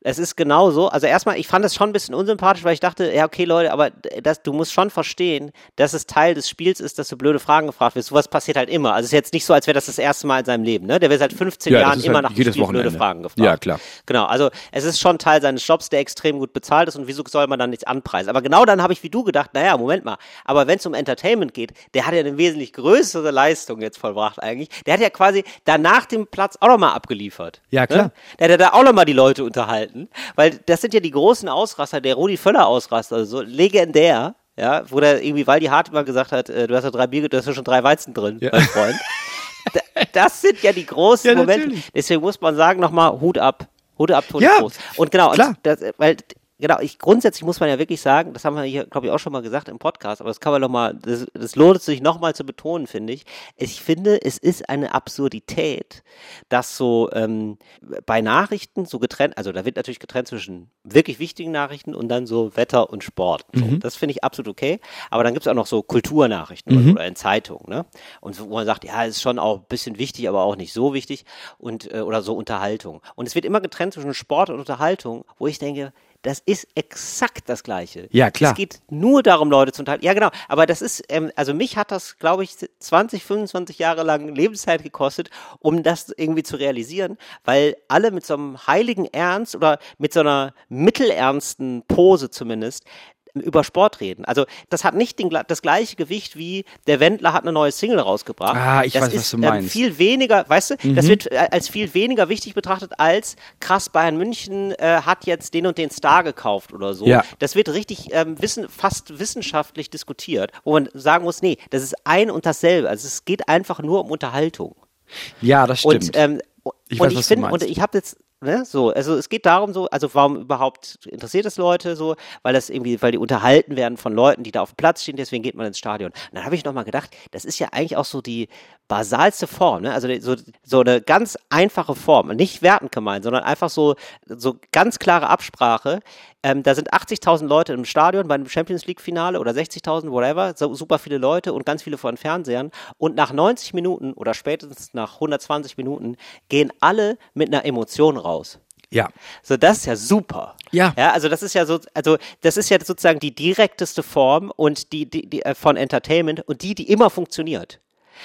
Es ist genau so. Also erstmal, ich fand es schon ein bisschen unsympathisch, weil ich dachte, ja, okay, Leute, aber das, du musst schon verstehen, dass es Teil des Spiels ist, dass du blöde Fragen gefragt wirst. Sowas passiert halt immer. Also es ist jetzt nicht so, als wäre das das erste Mal in seinem Leben. Ne? Der wird seit 15 Ja, das Jahren immer halt nach dem Spiel blöde Wochenende. Fragen gefragt. Ja, klar. Genau, also es ist schon Teil seines Jobs, der extrem gut bezahlt ist und wieso soll man dann nichts anpreisen? Aber genau dann habe ich wie du gedacht, naja, Moment mal, aber wenn es um Entertainment geht, der hat ja eine wesentlich größere Leistung jetzt vollbracht eigentlich. Der hat ja quasi danach dem Platz auch nochmal abgeliefert. Ja, klar. Ne? Der hat ja da auch nochmal die Leute unterhalten, weil das sind ja die großen Ausraster, der Rudi Völler Ausraster, so legendär. Ja, wo der irgendwie, weil die Hart immer gesagt hat, äh, du hast ja drei Bier, du hast ja schon drei Weizen drin, Ja. mein Freund. Da- das sind ja die großen Ja, Momente. Deswegen muss man sagen nochmal Hut ab. Hut ab, Toni Ja, Groß. Und genau, klar. Und das, weil genau, ich grundsätzlich muss man ja wirklich sagen, das haben wir hier, glaube ich, auch schon mal gesagt im Podcast, aber das kann man nochmal, das, das lohnt sich nochmal zu betonen, finde ich. Ich finde, es ist eine Absurdität, dass so ähm, bei Nachrichten so getrennt, also da wird natürlich getrennt zwischen wirklich wichtigen Nachrichten und dann so Wetter und Sport. So, Das finde ich absolut okay. Aber dann gibt es auch noch so Kulturnachrichten oder, oder in Zeitungen, ne? Und wo man sagt, ja, ist schon auch ein bisschen wichtig, aber auch nicht so wichtig und äh, oder so Unterhaltung. Und es wird immer getrennt zwischen Sport und Unterhaltung, wo ich denke, das ist exakt das Gleiche. Ja, klar. Es geht nur darum, Leute zu unterhalten. Ja, genau. Aber das ist, ähm, also mich hat das, glaube ich, 20, 25 Jahre lang Lebenszeit gekostet, um das irgendwie zu realisieren, weil alle mit so einem heiligen Ernst oder mit so einer mittelernsten Pose zumindest über Sport reden. Also das hat nicht den, das gleiche Gewicht wie der Wendler hat eine neue Single rausgebracht. Ah, ich das weiß, ist, was du ähm, meinst. Mhm. viel weniger, weißt du, das wird äh, als viel weniger wichtig betrachtet als krass Bayern München äh, hat jetzt den und den Star gekauft oder so. Ja. Das wird richtig ähm, wissen, fast wissenschaftlich diskutiert, wo man sagen muss, nee, das ist ein und dasselbe. Also es geht einfach nur um Unterhaltung. Ja, das stimmt. Und, ähm, Ich und weiß, ich was du finde, und ich habe jetzt, ne, so, also es geht darum so, also warum überhaupt interessiert es Leute so, weil das irgendwie, weil die unterhalten werden von Leuten, die da auf dem Platz stehen, deswegen geht man ins Stadion. Und dann habe ich nochmal gedacht, das ist ja eigentlich auch so die basalste Form, ne? Also so, so eine ganz einfache Form, nicht wertend gemeint, sondern einfach so, so ganz klare Absprache. Ähm, da sind 80.000 Leute im Stadion bei einem Champions League Finale oder 60.000, whatever, so super viele Leute und ganz viele vor den Fernsehern. Und nach 90 Minuten oder spätestens nach 120 Minuten gehen alle mit einer Emotion raus. Ja. So, das ist ja super. Ja. Ja, also das ist ja so, also das ist ja sozusagen die direkteste Form und die, die, die äh, von Entertainment und die, die immer funktioniert.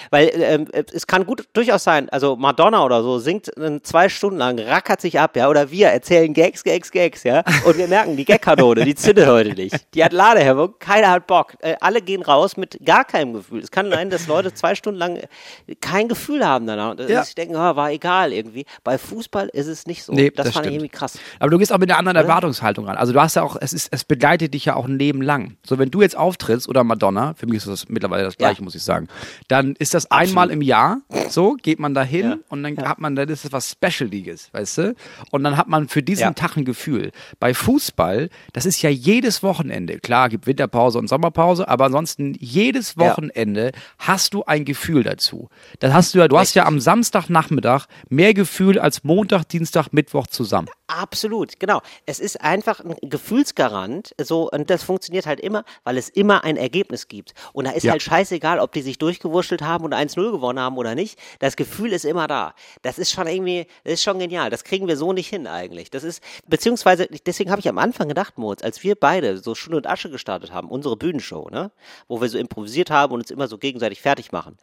Weil ähm, es kann gut durchaus sein, also Madonna oder so singt äh, zwei Stunden lang, rackert sich ab, ja, oder wir erzählen Gags, Gags, Gags, ja, und wir merken, die Gagkanone, die zündet heute nicht. Die hat Ladehemmung, keiner hat Bock. Äh, alle gehen raus mit gar keinem Gefühl. Es kann sein, dass Leute zwei Stunden lang äh, kein Gefühl haben danach und Ja. sich denken, ah, war egal irgendwie. Bei Fußball ist es nicht so. Nee, das, das fand ich stimmt. irgendwie krass. Aber du gehst auch mit einer anderen Erwartungshaltung ran. Also du hast ja auch, es ist, es begleitet dich ja auch ein Leben lang. So, wenn du jetzt auftrittst oder Madonna, für mich ist das mittlerweile das Gleiche, Ja. muss ich sagen, dann ist das einmal im Jahr, so, geht man da hin Ja. und dann hat man, dann ist es was Specialiges, weißt du? Und dann hat man für diesen Ja. Tag ein Gefühl. Bei Fußball, das ist ja jedes Wochenende. Klar, gibt Winterpause und Sommerpause, aber ansonsten jedes Ja. Wochenende hast du ein Gefühl dazu. Das hast du ja, du hast ja am Samstagnachmittag mehr Gefühl als Montag, Dienstag, Mittwoch zusammen. Absolut, genau. Es ist einfach ein Gefühlsgarant, so, und das funktioniert halt immer, weil es immer ein Ergebnis gibt. Und da ist Ja. halt scheißegal, ob die sich durchgewurschtelt haben und 1-0 gewonnen haben oder nicht. Das Gefühl ist immer da. Das ist schon irgendwie, das ist schon genial. Das kriegen wir so nicht hin eigentlich. Das ist, beziehungsweise, deswegen habe ich am Anfang gedacht, Moritz, als wir beide so Schund und Asche gestartet haben, unsere Bühnenshow, ne, wo wir so improvisiert haben und uns immer so gegenseitig fertig machen,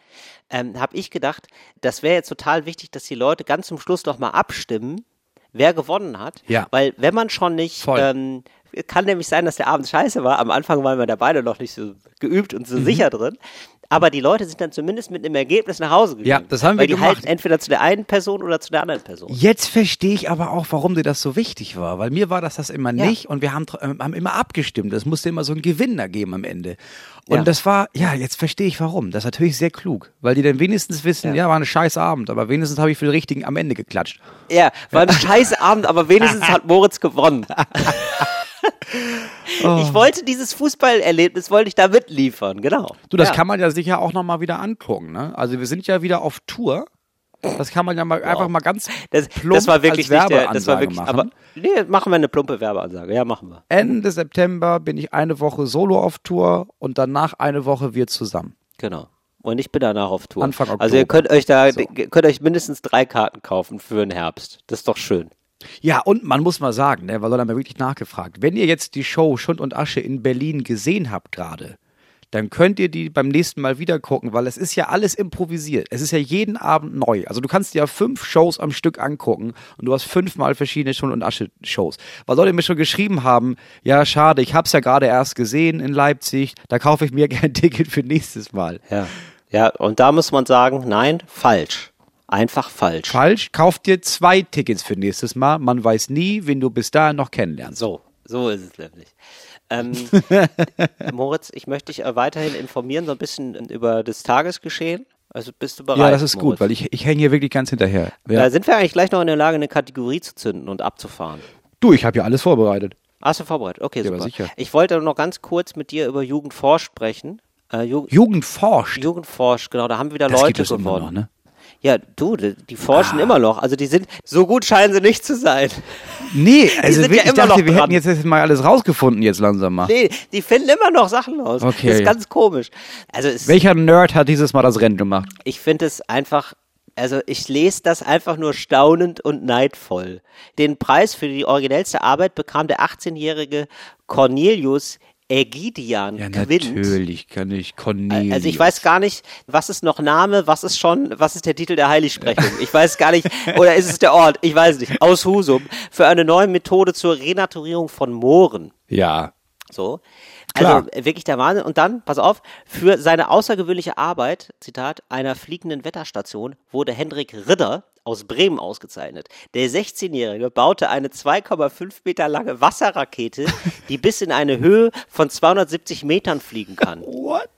ähm, habe ich gedacht, das wäre jetzt total wichtig, dass die Leute ganz zum Schluss noch mal abstimmen, wer gewonnen hat. Ja. Weil wenn man schon nicht, Voll. ähm, kann nämlich sein, dass der Abend scheiße war. Am Anfang waren wir da beide noch nicht so geübt und so Mhm. sicher drin. Aber die Leute sind dann zumindest mit einem Ergebnis nach Hause gegangen. Ja, das haben wir weil die gemacht. halten entweder zu der einen Person oder zu der anderen Person. Jetzt verstehe ich aber auch, warum dir das so wichtig war, weil mir war das das immer Ja. nicht und wir haben, ähm, haben immer abgestimmt. Es musste immer so einen Gewinner geben am Ende. Und Ja. das war, ja, jetzt verstehe ich warum. Das ist natürlich sehr klug, weil die dann wenigstens wissen, ja, Ja. war ein scheiß Abend, aber wenigstens habe ich für den richtigen am Ende geklatscht. Ja, war ein scheiß Abend, aber wenigstens hat Moritz gewonnen. Oh. Ich wollte dieses Fußballerlebnis, wollte ich da mitliefern, genau. Du, das ja. kann man ja sicher auch nochmal wieder angucken, ne? Also wir sind ja wieder auf Tour. Das kann man ja mal einfach mal ganz das, plump das war wirklich als nicht der, das war Werbeansage wirklich, machen. aber nee, machen wir eine plumpe Werbeansage. Ja, machen wir. Ende September bin ich eine Woche solo auf Tour und danach eine Woche wir zusammen. Genau. Und ich bin danach auf Tour. Anfang Also ihr Oktober. könnt euch da, So. könnt euch mindestens drei Karten kaufen für den Herbst. Das ist doch schön. Ja, und man muss mal sagen, ne, weil haben wir wirklich nachgefragt, wenn ihr jetzt die Show Schund und Asche in Berlin gesehen habt gerade, dann könnt ihr die beim nächsten Mal wieder gucken, weil es ist ja alles improvisiert. Es ist ja jeden Abend neu. Also du kannst dir ja fünf Shows am Stück angucken und du hast fünfmal verschiedene Schund und Asche Shows. Weil Leute mir schon geschrieben haben, ja schade, ich hab's ja gerade erst gesehen in Leipzig, da kaufe ich mir ein Ticket für nächstes Mal. Ja. Ja, und da muss man sagen, nein, falsch. Einfach falsch. Falsch, kauf dir zwei Tickets für nächstes Mal. Man weiß nie, wen du bis dahin noch kennenlernst. So, so ist es nämlich. Ähm, Moritz, ich möchte dich äh, weiterhin informieren, so ein bisschen über das Tagesgeschehen. Also bist du bereit? Ja, das ist Moritz? gut, weil ich, ich hänge hier wirklich ganz hinterher. Ja. Da sind wir eigentlich gleich noch in der Lage, eine Kategorie zu zünden und abzufahren. Du, ich habe ja alles vorbereitet. Hast du vorbereitet? Okay, Ja, super. sicher. Ich wollte noch ganz kurz mit dir über Jugendforsch sprechen. Äh, Ju Jugend forscht. Jugendforsch, genau, da haben wieder das Leute gibt es immer gewonnen. noch, ne? Ja, du, die, forschen Ah. immer noch. Also die sind, so gut scheinen sie nicht zu sein. Nee, also wirklich, ja ich dachte, wir hätten jetzt, jetzt mal alles rausgefunden jetzt langsam mal. Nee, die finden immer noch Sachen raus. Okay. Das ist ganz komisch. Also Welcher Nerd hat dieses Mal das Rennen gemacht? ich finde es einfach, also ich lese das einfach nur staunend und neidvoll. Den Preis für die originellste Arbeit bekam der 18-jährige Cornelius Ägidian Ja, Quint. natürlich kann ich Cornelius. Also ich weiß gar nicht, was ist noch Name, was ist schon, was ist der Titel der Heiligsprechung? Ich weiß gar nicht, oder ist es der Ort? Ich weiß nicht. Aus Husum für eine neue Methode zur Renaturierung von Mooren. Ja. So. Klar. Also wirklich der Wahnsinn. Und dann, pass auf, für seine außergewöhnliche Arbeit, Zitat, einer fliegenden Wetterstation wurde Hendrik Ritter aus Bremen ausgezeichnet. Der 16-Jährige baute eine 2,5 Meter lange Wasserrakete, die bis in eine Höhe von 270 Metern fliegen kann. What?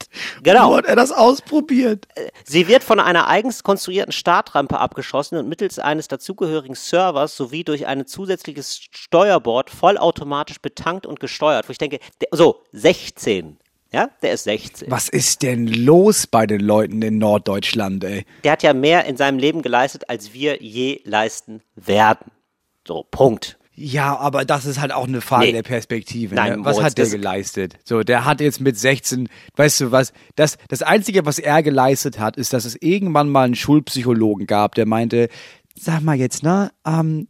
Genau. Wo hat er das ausprobiert? Sie wird von einer eigens konstruierten Startrampe abgeschossen und mittels eines dazugehörigen Servers sowie durch ein zusätzliches Steuerbord vollautomatisch betankt und gesteuert. Wo ich denke, so, 16. Ja, der ist 16. Was ist denn los bei den Leuten in Norddeutschland, ey? Der hat ja mehr in seinem Leben geleistet, als wir je leisten werden. So, Punkt. Ja, aber das ist halt auch eine Frage Nee. der Perspektive. Nein, ne? Was Moritz, hat der geleistet? So, der hat jetzt mit 16, weißt du was, das, das Einzige, was er geleistet hat, ist, dass es irgendwann mal einen Schulpsychologen gab, der meinte, sag mal jetzt, ne, ähm,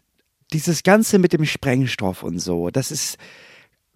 dieses Ganze mit dem Sprengstoff und so, das ist,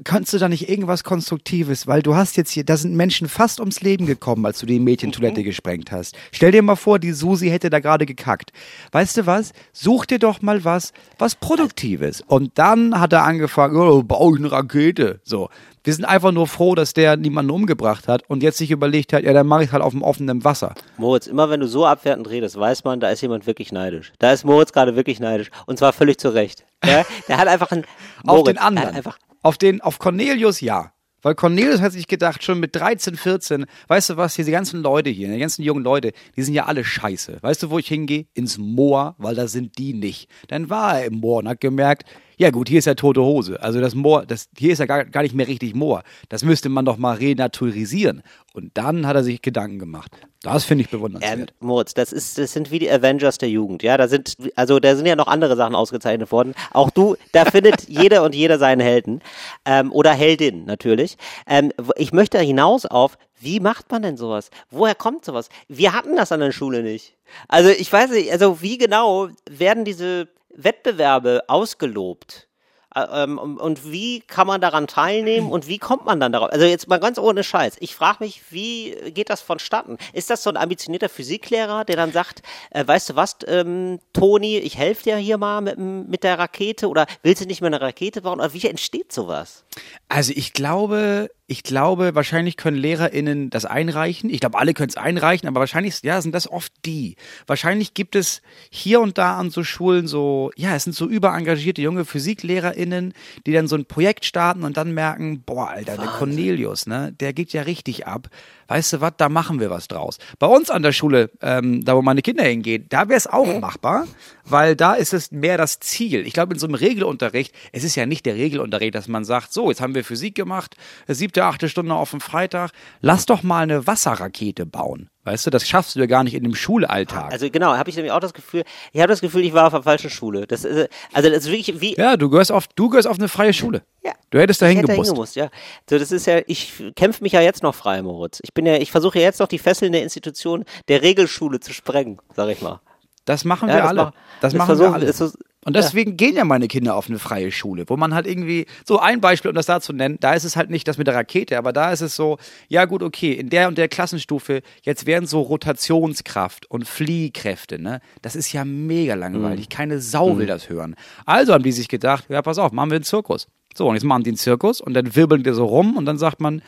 kannst du da nicht irgendwas Konstruktives, weil du hast jetzt hier, da sind Menschen fast ums Leben gekommen, als du die Mädchentoilette Mhm. gesprengt hast. Stell dir mal vor, die Susi hätte da gerade gekackt. Weißt du was? Such dir doch mal was, was Produktives. Und dann hat er angefangen, oh, bau ich eine Rakete. So. Wir sind einfach nur froh, dass der niemanden umgebracht hat und jetzt sich überlegt hat, ja, dann mache ich halt auf dem offenen Wasser. Moritz, immer wenn du so abwertend redest, weiß man, da ist jemand wirklich neidisch. Da ist Moritz gerade wirklich neidisch. Und zwar völlig zu Recht. Ja? Der hat einfach einen. auf Moritz, den der Hat anderen. einfach, Auf den, auf Cornelius ja. Weil Cornelius hat sich gedacht, schon mit 13, 14, weißt du was, diese ganzen Leute hier, die ganzen jungen Leute, die sind ja alle scheiße. Weißt du, wo ich hingehe? Ins Moor, weil da sind die nicht. Dann war er im Moor und hat gemerkt, ja gut, hier ist ja tote Hose. Also das Moor, das, hier ist ja gar, gar nicht mehr richtig Moor. Das müsste man doch mal renaturalisieren. Und dann hat er sich Gedanken gemacht. Das finde ich ähm, bewundernswert. Moritz, das ist, das sind wie die Avengers der Jugend, ja. Da sind, also da sind ja noch andere Sachen ausgezeichnet worden. Auch du, da findet jeder und jeder seinen Helden. Ähm, oder Heldin, natürlich. Ähm, ich möchte hinaus auf, wie macht man denn sowas? Woher kommt sowas? Wir hatten das an der Schule nicht. Also ich weiß nicht, also wie genau werden diese Wettbewerbe ausgelobt? Äh, ähm, und, wie kann man daran teilnehmen und wie kommt man dann darauf? Also jetzt mal ganz ohne Scheiß. Ich frage mich, wie geht das vonstatten? Ist das so ein ambitionierter Physiklehrer, der dann sagt, äh, weißt du was, ähm, Toni, ich helfe dir hier mal mit, mit der Rakete oder willst du nicht mehr eine Rakete bauen? Oder wie entsteht sowas? Also ich glaube, ich glaube, wahrscheinlich können LehrerInnen das einreichen. Ich glaube, alle können es einreichen, aber wahrscheinlich, ja, sind das oft die. Wahrscheinlich gibt es hier und da an so Schulen so, ja, es sind so überengagierte junge PhysiklehrerInnen, die dann so ein Projekt starten und dann merken, boah, Alter, der Cornelius, ne, der geht ja richtig ab. Weißt du was, da machen wir was draus. Bei uns an der Schule, ähm, da wo meine Kinder hingehen, da wäre es auch machbar, weil da ist es mehr das Ziel. Ich glaube, in so einem Regelunterricht, es ist ja nicht der Regelunterricht, dass man sagt, so, jetzt haben wir Physik gemacht, siebte, achte Stunde auf dem Freitag, lass doch mal eine Wasserrakete bauen. Weißt du, das schaffst du ja gar nicht in dem Schulalltag. Also genau, habe ich nämlich auch das Gefühl, ich habe das Gefühl, ich war auf der falschen Schule. Das ist, also das ist wirklich wie, ja, du gehörst auf, du gehörst auf eine freie Schule. Ja. Du hättest da hingemusst. ja. So, das ist ja, ich kämpfe mich ja jetzt noch frei, Moritz. Ich bin ja, ich versuche ja jetzt noch die fesselnde Institution der Regelschule zu sprengen, sag ich mal. Das machen Ja, wir das alle. mach- das, das machen versuchen- wir alle. das und deswegen gehen ja meine Kinder auf eine freie Schule, wo man halt irgendwie, so ein Beispiel, um das da zu nennen, da ist es halt nicht das mit der Rakete, aber da ist es so, ja gut, okay, in der und der Klassenstufe, jetzt werden so Rotationskraft und Fliehkräfte, ne? Das ist ja mega langweilig. Keine Sau will das hören. Also haben die sich gedacht, ja, pass auf, machen wir einen Zirkus. So, und jetzt machen die einen Zirkus und dann wirbeln die so rum und dann sagt man,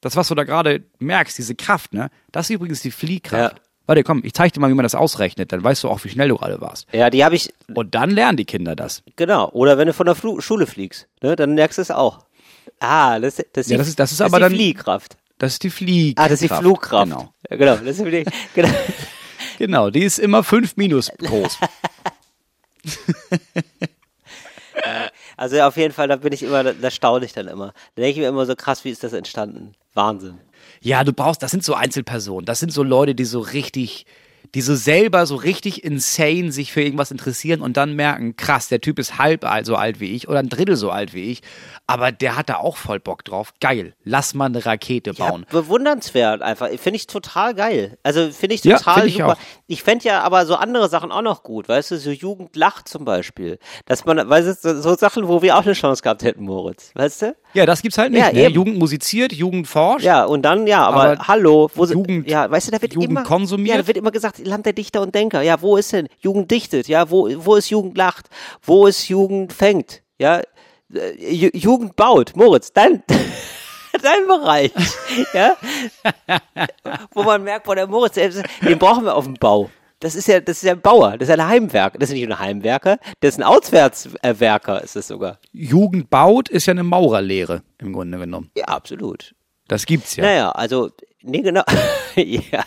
das, was du da gerade merkst, diese Kraft, ne? Das ist übrigens die Fliehkraft. Ja. Warte, komm, ich zeig dir mal, wie man das ausrechnet, dann weißt du auch, wie schnell du gerade warst. Ja, die habe ich, Und dann lernen die Kinder das. genau. Oder wenn du von der Flu Schule fliegst, ne, dann merkst du es auch. Ah, das, das, Ja, das ist- das ist das aber die dann- Fliehkraft. Das ist die Fliehkraft. Ah, das ist die Flugkraft. Genau. Ja, genau. Das ist die, genau. Genau, die ist immer fünf minus groß. Also auf jeden Fall, da bin ich immer, da staune ich dann immer. Da denke ich mir immer so krass, wie ist das entstanden? Wahnsinn. Ja, du brauchst, das sind so Einzelpersonen. Das sind so Leute, die so richtig, die so selber so richtig insane sich für irgendwas interessieren und dann merken, krass, der Typ ist halb so alt wie ich oder ein Drittel so alt wie ich, aber der hat da auch voll Bock drauf. Geil, lass mal eine Rakete Ja, bauen. bewundernswert einfach. Finde ich total geil. Also finde ich Ja, total find ich super. auch. Ich fände ja aber so andere Sachen auch noch gut, weißt du, so Jugend lacht zum Beispiel. Dass man, weißt du, so Sachen, wo wir auch eine Chance gehabt hätten, Moritz. Weißt du? Ja, das gibt's halt nicht. Ja, ne? Jugend musiziert, Jugend forscht. Ja, und dann, ja, aber, Aber hallo, wo sind, Jugend- ja, weißt du, da wird Jugend immer, konsumiert? ja, da wird immer gesagt, Land der Dichter und Denker. Ja, wo ist denn Jugend dichtet? Ja, wo, wo ist Jugend lacht? Wo ist Jugend fängt? Ja, äh, Ju- Jugend baut. Moritz, dein, dein Bereich. Ja, wo man merkt, boah, der Moritz, den brauchen wir auf dem Bau. Das ist ja, das ist ja ein Bauer, das ist ein Heimwerker. Das ist nicht nur ein Heimwerker, das ist ein Auswärtswerker, ist es sogar. Jugend baut ist ja eine Maurerlehre im Grunde genommen. Ja, absolut. Das gibt's ja. Naja, also, nee, genau. ja.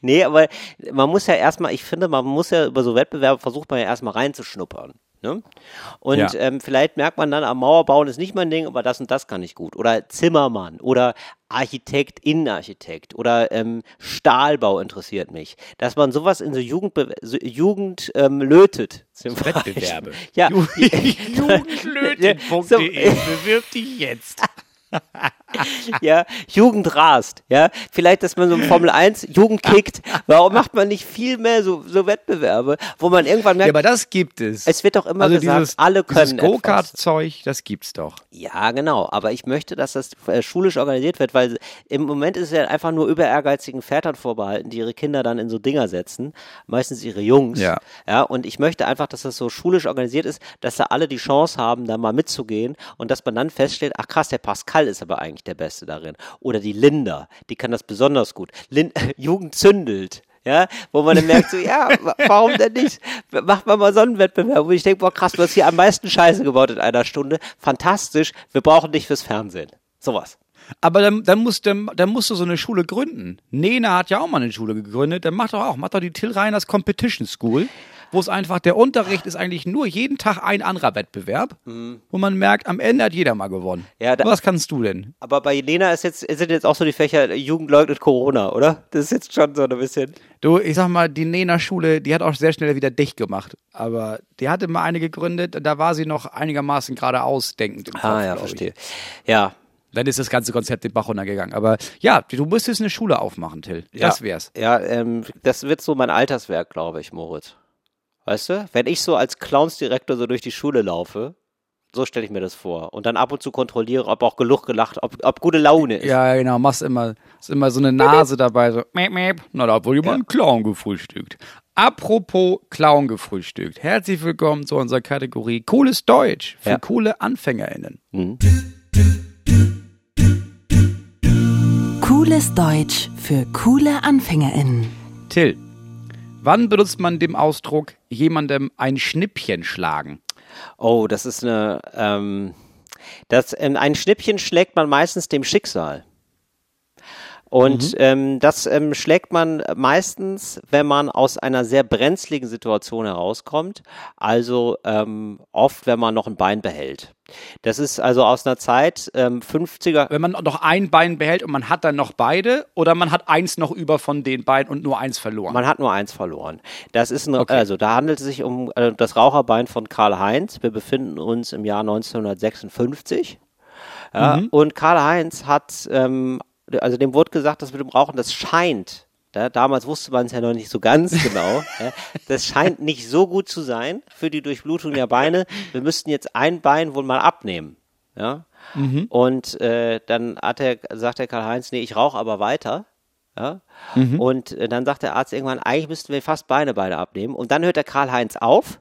nee, aber man muss ja erstmal, ich finde, man muss ja über so Wettbewerbe versucht man ja erstmal reinzuschnuppern. Ne? Und Ja. ähm, vielleicht merkt man dann, am Mauerbauen ist nicht mein Ding, aber das und das kann ich gut. Oder Zimmermann oder Architekt, Innenarchitekt oder ähm, Stahlbau interessiert mich. Dass man sowas in so Jugend, so Jugend ähm, lötet. zum Wettbewerbe. Ja. Jugendlöten.de So- bewirb dich jetzt. ja, Jugend rast, ja. Vielleicht, dass man so im Formel 1 Jugend kickt. Warum macht man nicht viel mehr so, so Wettbewerbe, wo man irgendwann merkt, Ja, aber das gibt es. es wird doch immer also gesagt, dieses, alle können dieses etwas. Go-Kart-Zeug, das gibt's doch. Ja, genau. Aber ich möchte, dass das äh, schulisch organisiert wird, weil im Moment ist es ja einfach nur über ehrgeizigen Vätern vorbehalten, die ihre Kinder dann in so Dinger setzen. Meistens ihre Jungs. Ja. Ja. Und ich möchte einfach, dass das so schulisch organisiert ist, dass da alle die Chance haben, da mal mitzugehen und dass man dann feststellt, ach krass, der Pascal ist aber eigentlich der Beste darin. Oder die Linda, die kann das besonders gut. Lin Jugend zündelt. Ja, wo man dann merkt, so, ja, wa- warum denn nicht? Macht man mal so einen Wettbewerb, wo ich denke, boah, krass, du hast hier am meisten Scheiße gebaut in einer Stunde. Fantastisch, wir brauchen dich fürs Fernsehen. Sowas. Aber dann, dann, musst, dann, dann musst du so eine Schule gründen. Nena hat ja auch mal eine Schule gegründet. Dann mach doch auch, mach doch die Till Reiners Competition School, wo es einfach, der Unterricht ist eigentlich nur jeden Tag ein anderer Wettbewerb, wo man merkt, am Ende hat jeder mal gewonnen. Mhm. Ja, da- Was kannst du denn? Aber bei Lena ist jetzt, sind jetzt auch so die Fächer Jugend leugnet Corona, oder? Das ist jetzt schon so ein bisschen. Du, ich sag mal, die Nena-Schule, die hat auch sehr schnell wieder dicht gemacht. Aber die hatte mal eine gegründet, da war sie noch einigermaßen geradeaus denkend. Im Kopf, Ah, ja, glaub ich. verstehe. Ja. Dann ist das ganze Konzept den Bach runtergegangen. Aber ja, du müsstest eine Schule aufmachen, Till. Das ja. wär's. Ja, ähm, das wird so mein Alterswerk, glaube ich, Moritz. Weißt du? Wenn ich so als Clownsdirektor so durch die Schule laufe, so stelle ich mir das vor. Und dann ab und zu kontrolliere, ob auch genug gelacht, ob, ob gute Laune ist. Ja, genau, machst immer, ist immer so eine Nase dabei, so, meep, meep. Na, da hat wohl jemand einen Clown gefrühstückt. Apropos Clown gefrühstückt. Herzlich willkommen zu unserer Kategorie Cooles Deutsch für Ja. coole AnfängerInnen. Cooles Deutsch für coole AnfängerInnen. Till, wann benutzt man den Ausdruck jemandem ein Schnippchen schlagen? Oh, das ist eine, ähm, das, ein Schnippchen schlägt man meistens dem Schicksal. Und ähm, das ähm, schlägt man meistens, wenn man aus einer sehr brenzligen Situation herauskommt. Also ähm, oft, wenn man noch ein Bein behält. Das ist also aus einer Zeit ähm, 50er. Wenn man noch ein Bein behält und man hat dann noch beide oder man hat eins noch über von den beiden und nur eins verloren? Man hat nur eins verloren. Das ist ein, also da handelt es sich um äh, das Raucherbein von Karl Heinz. Wir befinden uns im Jahr 1956. Ja, Und Karl Heinz hat, ähm, also dem wurde gesagt, das mit dem Rauchen, das scheint. Ja, damals wusste man es ja noch nicht so ganz genau. ja, das scheint nicht so gut zu sein für die Durchblutung der Beine. Wir müssten jetzt ein Bein wohl mal abnehmen. Ja. Und äh, dann hat er, sagt der Karl-Heinz, nee, ich rauche aber weiter. Ja? Und äh, dann sagt der Arzt irgendwann, eigentlich müssten wir fast Beine beide abnehmen. Und dann hört der Karl-Heinz auf.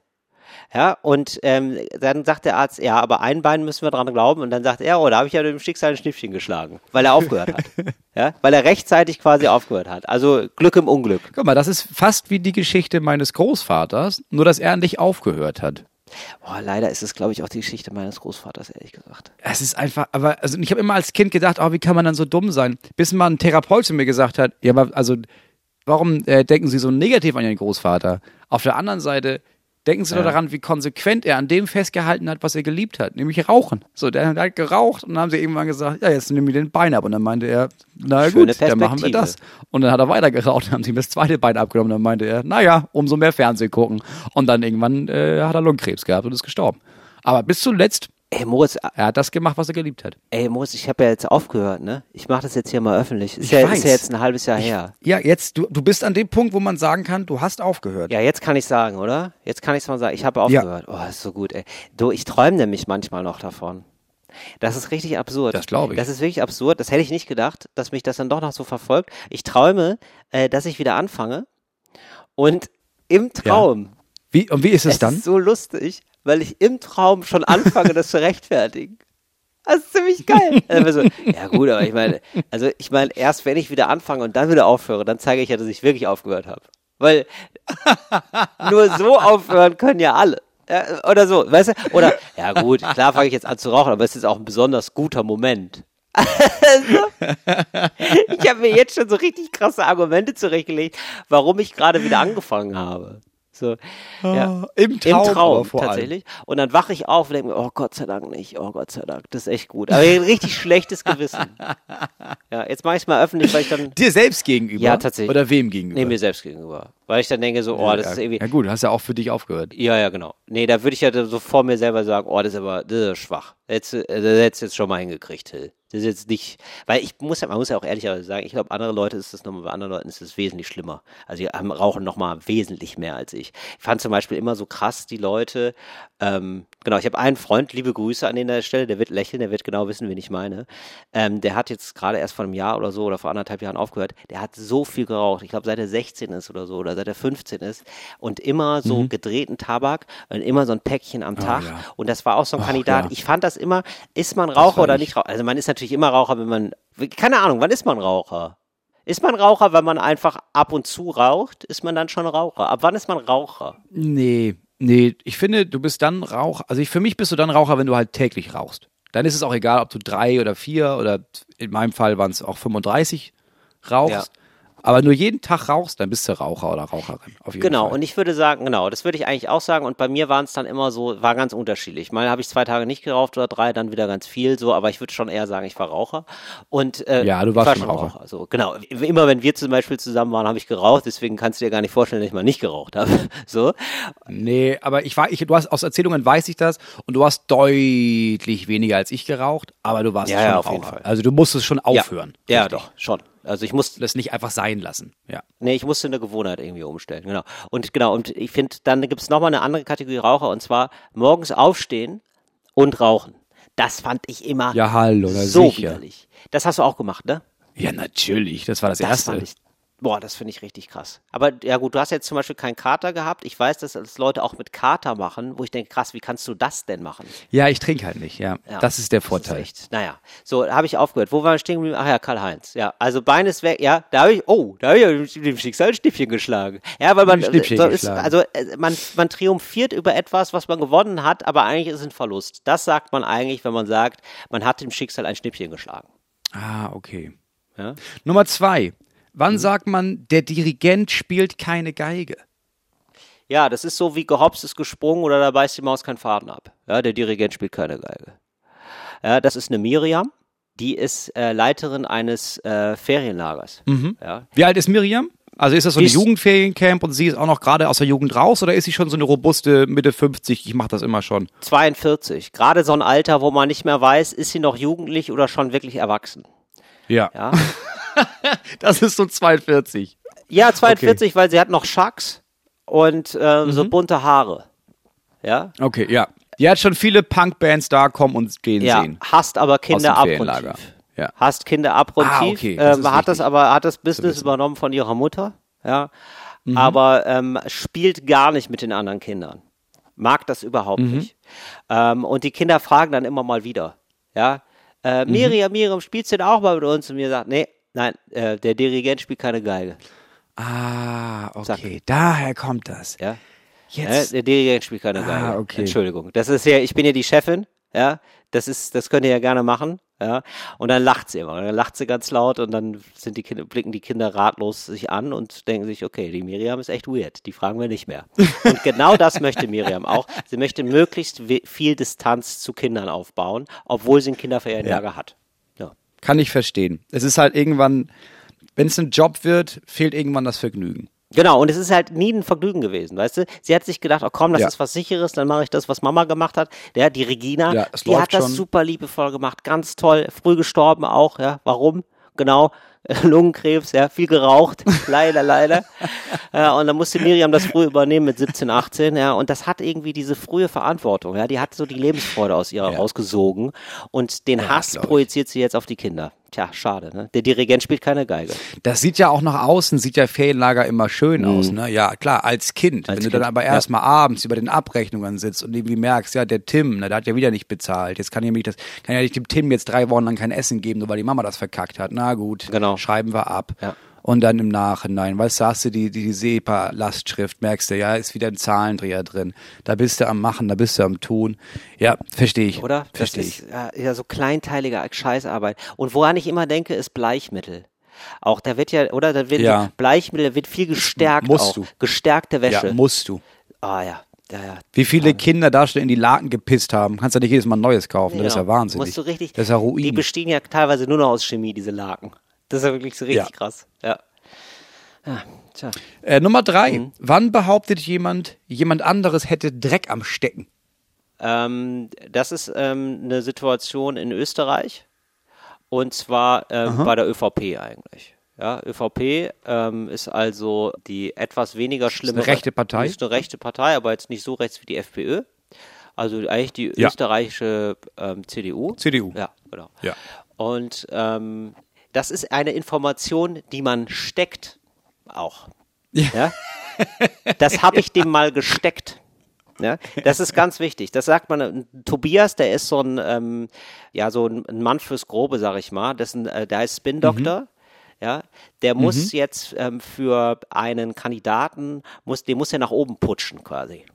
Ja, und ähm, dann sagt der Arzt, ja, aber ein Bein müssen wir dran glauben. Und dann sagt er, oh, da habe ich ja dem Schicksal ein Schnippchen geschlagen, weil er aufgehört hat. ja, weil er rechtzeitig quasi aufgehört hat. Also Glück im Unglück. Guck mal, das ist fast wie die Geschichte meines Großvaters, nur dass er nicht aufgehört hat. Boah, leider ist es, glaube ich, auch die Geschichte meines Großvaters, ehrlich gesagt. Es ist einfach, aber also ich habe immer als Kind gedacht, oh, wie kann man dann so dumm sein? Bis mal ein Therapeut zu mir gesagt hat, ja, aber also warum äh, denken Sie so negativ an Ihren Großvater? Auf der anderen Seite denken Sie doch daran, wie konsequent er an dem festgehalten hat, was er geliebt hat, nämlich Rauchen. So, der hat geraucht und dann haben sie irgendwann gesagt, ja, jetzt nehmen wir den Bein ab. Und dann meinte er, na Schöne gut, dann machen wir das. Und dann hat er weiter geraucht und haben sie ihm das zweite Bein abgenommen. Und dann meinte er, naja, umso mehr Fernsehen gucken. Und dann irgendwann äh, hat er Lungenkrebs gehabt und ist gestorben. Aber bis zuletzt, Ey, Moritz, er hat das gemacht, was er geliebt hat. ey, Moritz, ich habe ja jetzt aufgehört, ne? Ich mache das jetzt hier mal öffentlich. Ist, Ich ja, weiß. ist ja jetzt ein halbes Jahr her. Ja, jetzt, du, du bist an dem Punkt, wo man sagen kann, du hast aufgehört. Ja, jetzt kann ich sagen, oder? Jetzt kann ich mal sagen, ich habe aufgehört. Oh, ist so gut, ey. Du, ich träume nämlich manchmal noch davon. Das ist richtig absurd. Das glaub ich. Das ist wirklich absurd. Das hätte ich nicht gedacht, dass mich das dann doch noch so verfolgt. Ich träume, äh, dass ich wieder anfange und im Traum. Wie, und wie ist es, Es dann? ist so lustig, weil ich im Traum schon anfange, das zu rechtfertigen. Das ist ziemlich geil. Also, so, ja gut, aber ich meine, also ich meine, erst wenn ich wieder anfange und dann wieder aufhöre, dann zeige ich ja, dass ich wirklich aufgehört habe. Weil nur so aufhören können ja alle. Oder so, weißt du? Oder, ja gut, klar fange ich jetzt an zu rauchen, aber es ist auch ein besonders guter Moment. Also, ich habe mir jetzt schon so richtig krasse Argumente zurechtgelegt, warum ich gerade wieder angefangen habe. So, ja. Im Im Traum, aber Traum vor allem. tatsächlich. Und dann wache ich auf und denke mir, oh Gott sei Dank nicht, oh Gott sei Dank, das ist echt gut. Aber ein richtig schlechtes Gewissen. Ja, jetzt mache ich es mal öffentlich, weil ich dann, Dir selbst gegenüber? Ja, tatsächlich. Oder wem gegenüber? nee, mir selbst gegenüber. Weil ich dann denke so, oh, das ja, ist irgendwie, ja gut, du hast ja auch für dich aufgehört. ja, ja, genau. Nee, da würde ich ja so vor mir selber sagen, oh, das ist aber das ist schwach. Du- das hättest du jetzt schon mal hingekriegt, Hill. Das ist jetzt nicht, weil ich muss ja, man muss ja auch ehrlicherweise sagen, ich glaube, andere Leute ist das nochmal, bei anderen Leuten ist es wesentlich schlimmer. Also die haben, rauchen nochmal wesentlich mehr als ich. Ich fand zum Beispiel immer so krass, die Leute, ähm, genau, ich habe einen Freund, liebe Grüße an der Stelle, der wird lächeln, der wird genau wissen, wen ich meine. Ähm, der hat jetzt gerade erst vor einem Jahr oder so oder vor anderthalb Jahren aufgehört, der hat so viel geraucht. Ich glaube, seit er 16 ist oder so oder seit er 15 ist und immer so gedrehten Tabak und immer so ein Päckchen am Tag. ja. Und das war auch so ein Ach, Kandidat. ja. Ich fand das immer, ist man Raucher oder ich. nicht Raucher? Also man ist natürlich immer Raucher, wenn man, keine Ahnung, wann ist man Raucher? Ist man Raucher, wenn man einfach ab und zu raucht? Ist man dann schon Raucher? Ab wann ist man Raucher? Nee, nee, ich finde, du bist dann Raucher, also ich, für mich bist du dann Raucher, wenn du halt täglich rauchst. Dann ist es auch egal, ob du drei oder vier oder in meinem Fall waren es auch 35 rauchst. Ja. Aber nur jeden Tag rauchst, dann bist du Raucher oder Raucherin. Jeden Genau, Fall. und ich würde sagen, genau, das würde ich eigentlich auch sagen. Und bei mir waren es dann immer so, war ganz unterschiedlich. Mal habe ich zwei Tage nicht geraucht oder drei, dann wieder ganz viel so, aber ich würde schon eher sagen, ich war Raucher. Und äh, Ja, du warst war schon Raucher. So, genau. Immer wenn wir zum Beispiel zusammen waren, habe ich geraucht, deswegen kannst du dir gar nicht vorstellen, dass ich mal nicht geraucht habe. So. Nee, aber ich war, ich, du hast aus Erzählungen weiß ich das und du hast deutlich weniger als ich geraucht, aber du warst Ja, schon ja, auf jeden Raucher. Fall. Also du musstest schon aufhören. Ja, ja doch, schon. Also ich musste, Das nicht einfach sein lassen. Ja. Nee, ich musste eine Gewohnheit irgendwie umstellen, genau. Und genau, und ich finde, dann gibt es nochmal eine andere Kategorie Raucher und zwar morgens aufstehen und rauchen. Das fand ich immer Ja, hallo, so sicher. widerlich. Das hast du auch gemacht, ne? Ja, natürlich. Das war das, Das Erste. fand ich. Boah, das finde ich richtig krass. Aber ja gut, du hast jetzt zum Beispiel keinen Kater gehabt. Ich weiß, dass das Leute auch mit Kater machen, wo ich denke, krass, wie kannst du das denn machen? Ja, ich trinke halt nicht, ja. Ja, das ist der Vorteil. Das ist echt, naja, so habe ich aufgehört. Wo waren wir stehen geblieben? Ach ja, Karl-Heinz. Ja, also Bein ist weg. Ja, da habe ich, oh, da habe ich dem Schicksal ein Schnippchen geschlagen. Ja, weil man, so ist, also äh, man, man triumphiert über etwas, was man gewonnen hat, aber eigentlich ist es ein Verlust. Das sagt man eigentlich, wenn man sagt, man hat dem Schicksal ein Schnippchen geschlagen. Ah, okay. Ja? Nummer zwei. Wann Mhm. sagt man, der Dirigent spielt keine Geige? Ja, das ist so wie gehopst ist gesprungen oder da beißt die Maus keinen Faden ab. Ja, der Dirigent spielt keine Geige. Ja, das ist eine Miriam, die ist äh, Leiterin eines äh, Ferienlagers. Ja, Wie alt ist Miriam? Also ist das so ein Jugendferiencamp und sie ist auch noch gerade aus der Jugend raus oder ist sie schon so eine robuste Mitte 50? Ich mache das immer schon. 42. Gerade so ein Alter, wo man nicht mehr weiß, ist sie noch jugendlich oder schon wirklich erwachsen. Ja. Ja, Das ist so 42. ja 42, weil sie hat noch Schacks und ähm, Mhm. so bunte Haare. Ja, Okay, ja. Die hat schon viele Punkbands da kommen und gehen ja, sehen. hasst aber Kinder abgrundtief. Ja. Hasst Kinder abgrundtief. Ah, okay, das ähm, hat das aber, hat das Business übernommen von ihrer Mutter. Ja, Mhm. aber ähm, spielt gar nicht mit den anderen Kindern. Mag das überhaupt Mhm. nicht. Ähm, und die Kinder fragen dann immer mal wieder. Ja, äh. Miriam, Miriam, spielst du denn auch mal mit uns? Und mir sagt, nee, nein, äh, der Dirigent spielt keine Geige. Ah, okay. Daher kommt das. Ja. Jetzt. Ja, der Dirigent spielt keine Geige. Ah, okay. Entschuldigung. Das ist ja, ich bin ja die Chefin, ja. Das ist, das könnt ihr ja gerne machen, ja. Und dann lacht sie immer. Dann lacht sie ganz laut und dann sind die Kinder, blicken die Kinder ratlos sich an und denken sich, okay, die Miriam ist echt weird. Die fragen wir nicht mehr. Und genau das möchte Miriam auch. Sie möchte möglichst viel Distanz zu Kindern aufbauen, obwohl sie ein Kinderferienlager hat. Ja. Kann ich verstehen. Es ist halt irgendwann, wenn es ein Job wird, fehlt irgendwann das Vergnügen. Genau, und es ist halt nie ein Vergnügen gewesen, weißt du? Sie hat sich gedacht, oh komm, das Ja. ist was Sicheres, dann mache ich das, was Mama gemacht hat. Der, die Regina, Ja, die hat das schon. super liebevoll gemacht, ganz toll, früh gestorben auch, ja. Warum? Genau, Lungenkrebs, ja, viel geraucht, leider, leider. Ja, und dann musste Miriam das früh übernehmen mit 17, 18, ja, und das hat irgendwie diese frühe Verantwortung, ja, die hat so die Lebensfreude aus ihr Ja. rausgesogen und den Hass glaub ich. projiziert sie jetzt auf die Kinder. Tja, schade, ne? Der Dirigent spielt keine Geige. Das sieht ja auch nach außen, sieht ja Ferienlager immer schön aus, ne? Ja, klar, als Kind. Mhm. Als Wenn du Kind, dann aber ja. erstmal abends über den Abrechnungen sitzt und irgendwie merkst, ja, der Tim, ne, der hat ja wieder nicht bezahlt. Jetzt kann ja, nicht das, kann ja nicht dem Tim jetzt drei Wochen lang kein Essen geben, nur weil die Mama das verkackt hat. Na gut, Genau. schreiben wir ab. Ja. Und dann im Nachhinein, weißt du, hast du die, die SEPA-Lastschrift, merkst du, ja, ist wieder ein Zahlendreher drin. Da bist du am Machen, da bist du am Tun. Ja, verstehe ich. Oder? Verstehe ich. ist ja, ja so kleinteilige Scheißarbeit. Und woran ich immer denke, ist Bleichmittel. Auch da wird ja, oder da wird Ja. Bleichmittel wird viel gestärkt Musst auch. du. Gestärkte Wäsche. Ja, musst du. Ah ja. Ja, ja. Wie viele Kinder da schon in die Laken gepisst haben, kannst du nicht jedes Mal ein neues kaufen. Das ist ja Genau. wahnsinnig. Musst du richtig, das ist ja Die Ruin. bestehen ja teilweise nur noch aus Chemie, diese Laken. Das ist ja wirklich so richtig Ja. krass. Ja. Tja. Äh, Nummer drei. Mhm. Wann behauptet jemand, jemand anderes hätte Dreck am Stecken? Ähm, das ist ähm, eine Situation in Österreich und zwar ähm, bei der ÖVP eigentlich. Ja, ÖVP ähm, ist also die etwas weniger schlimme rechte Partei? Ist eine rechte Partei, aber jetzt nicht so rechts wie die FPÖ. Also eigentlich die Ja. österreichische ähm, CDU. CDU. Ja, genau. Ja. Und ähm, das ist eine Information, die man steckt auch. Ja. Das habe ich dem mal gesteckt. Ja, das ist ganz wichtig. Das sagt man. äh, Tobias, der ist so ein, ähm, ja, so ein Mann fürs Grobe, sag ich mal. Das ist ein, äh, der ist Spin-Doktor. Ja, der muss jetzt ähm, für einen Kandidaten, muss, den muss er nach oben putschen quasi.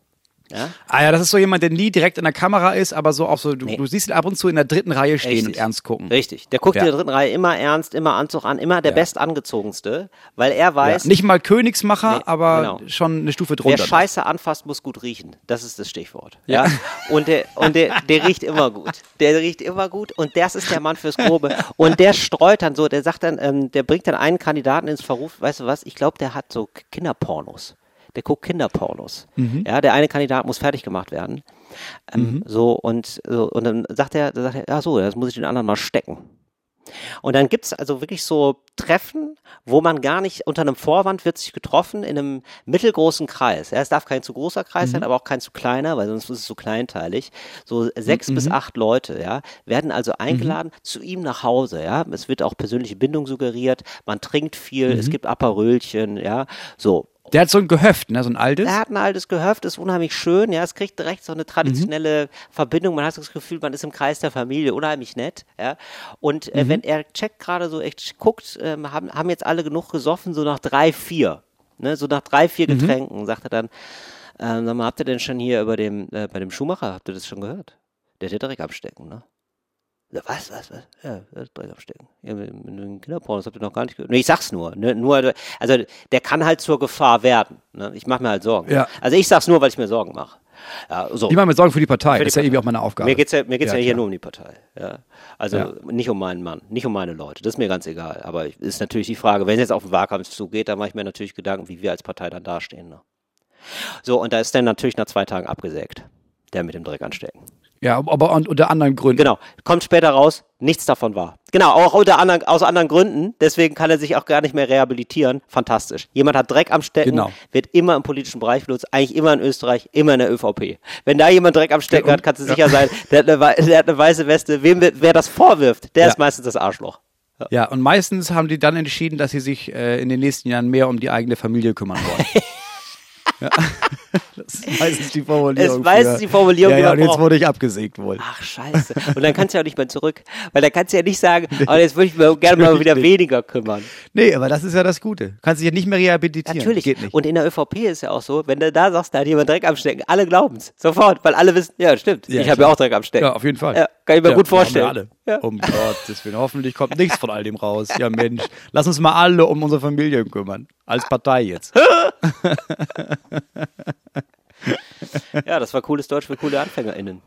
Ja? Ah ja, das ist so jemand, der nie direkt in der Kamera ist, aber so auch so, du, Nee. du siehst ihn ab und zu in der dritten Reihe stehen und Richtig. ernst gucken. Richtig. Der guckt Ja. in der dritten Reihe immer ernst, immer Anzug an, immer der Ja. bestangezogenste, weil er Ja, weiß, nicht mal Königsmacher, Nee, aber genau. schon eine Stufe wer drunter. Scheiße anfasst, muss gut riechen. Das ist das Stichwort. Ja. Und der, und der, der riecht immer gut. Der riecht immer gut und das ist der Mann fürs Grobe. Und der streut dann so, der sagt dann, ähm, der bringt dann einen Kandidaten ins Verruf, weißt du was, ich glaube, der hat so Kinderpornos. Der guckt Kinderpornos. Ja, der eine Kandidat muss fertig gemacht werden. Ähm, So, und, so, und dann sagt er, dann sagt er, ja so, das muss ich den anderen mal stecken. Und dann gibt's also wirklich so Treffen, wo man gar nicht unter einem Vorwand wird sich getroffen in einem mittelgroßen Kreis. Ja, es darf kein zu großer Kreis sein, aber auch kein zu kleiner, weil sonst ist es so kleinteilig. So sechs bis acht Leute, ja, werden also eingeladen zu ihm nach Hause. Ja, es wird auch persönliche Bindung suggeriert. Man trinkt viel, es gibt Aperölchen, ja, so. Der hat so ein Gehöft, ne, so ein altes. Er hat ein altes Gehöft, ist unheimlich schön, ja, es kriegt direkt so eine traditionelle Verbindung, man hat das Gefühl, man ist im Kreis der Familie, unheimlich nett, ja. Und äh, wenn er checkt gerade so echt guckt, ähm, haben, haben jetzt alle genug gesoffen, so nach drei, vier, ne, so nach drei, vier Getränken, sagt er dann, ähm, sag mal, habt ihr denn schon hier über dem, äh, bei dem Schuhmacher, habt ihr das schon gehört? Der ja Dreck abstecken, ne? Was, was, was? Ja, Dreck abstecken. Ja, mit, mit den Kinderpornos habt ihr noch gar nicht gehört. Nee, ich sag's nur. Ne, nur. Also, der kann halt zur Gefahr werden. Ne? Ich mache mir halt Sorgen. Ja. Also, ich sag's nur, weil ich mir Sorgen mache. Ja, so. Ich mache mir Sorgen für die Partei. Für die das ist ja Partei. irgendwie auch meine Aufgabe. Mir geht's ja, mir geht's ja, Ja, hier nur um die Partei. Ja. Also Ja. nicht um meinen Mann, nicht um meine Leute. Das ist mir ganz egal. Aber ist natürlich die Frage, wenn es jetzt auf den Wahlkampf zugeht, dann mache ich mir natürlich Gedanken, wie wir als Partei dann dastehen. Ne? So, und da ist dann natürlich nach zwei Tagen abgesägt. Der mit dem Dreck anstecken. Ja, aber un- unter anderen Gründen. Genau. Kommt später raus, nichts davon war. Genau, auch unter anderen, aus anderen Gründen. Deswegen kann er sich auch gar nicht mehr rehabilitieren. Fantastisch. Jemand hat Dreck am Stecken, Genau. wird immer im politischen Bereich benutzt, eigentlich immer in Österreich, immer in der ÖVP. Wenn da jemand Dreck am Stecken Ja, hat, kannst du sicher sein, der hat, eine, der hat eine weiße Weste. Wem, wer das vorwirft, der Ja. ist meistens das Arschloch. Ja, und meistens haben die dann entschieden, dass sie sich äh, in den nächsten Jahren mehr um die eigene Familie kümmern wollen. ja. Das ist meistens die Formulierung. Es ist meistens die Formulierung, Ja, ja, und jetzt wurde ich abgesägt wohl. Ach, scheiße. Und dann kannst du ja auch nicht mehr zurück. Weil da kannst du ja nicht sagen, oh, jetzt würde ich mir gerne mal wieder nicht. weniger kümmern. Nee, aber das ist ja das Gute. Kannst dich ja nicht mehr rehabilitieren. Natürlich. Geht nicht. Und in der ÖVP ist ja auch so, wenn du da sagst, da hat jemand Dreck am Stecken, alle glauben's. Sofort, weil alle wissen, ja, stimmt. Ja, ich habe ja auch Dreck am Stecken. ja, auf jeden Fall. Ja, kann ich mir gut vorstellen. wir Alle. Ja. Um Gottes Willen. Hoffentlich kommt nichts von all dem raus. Ja, Mensch. Lass uns mal alle um unsere Familien kümmern. Als Partei jetzt. Ja, das war cooles Deutsch für coole AnfängerInnen.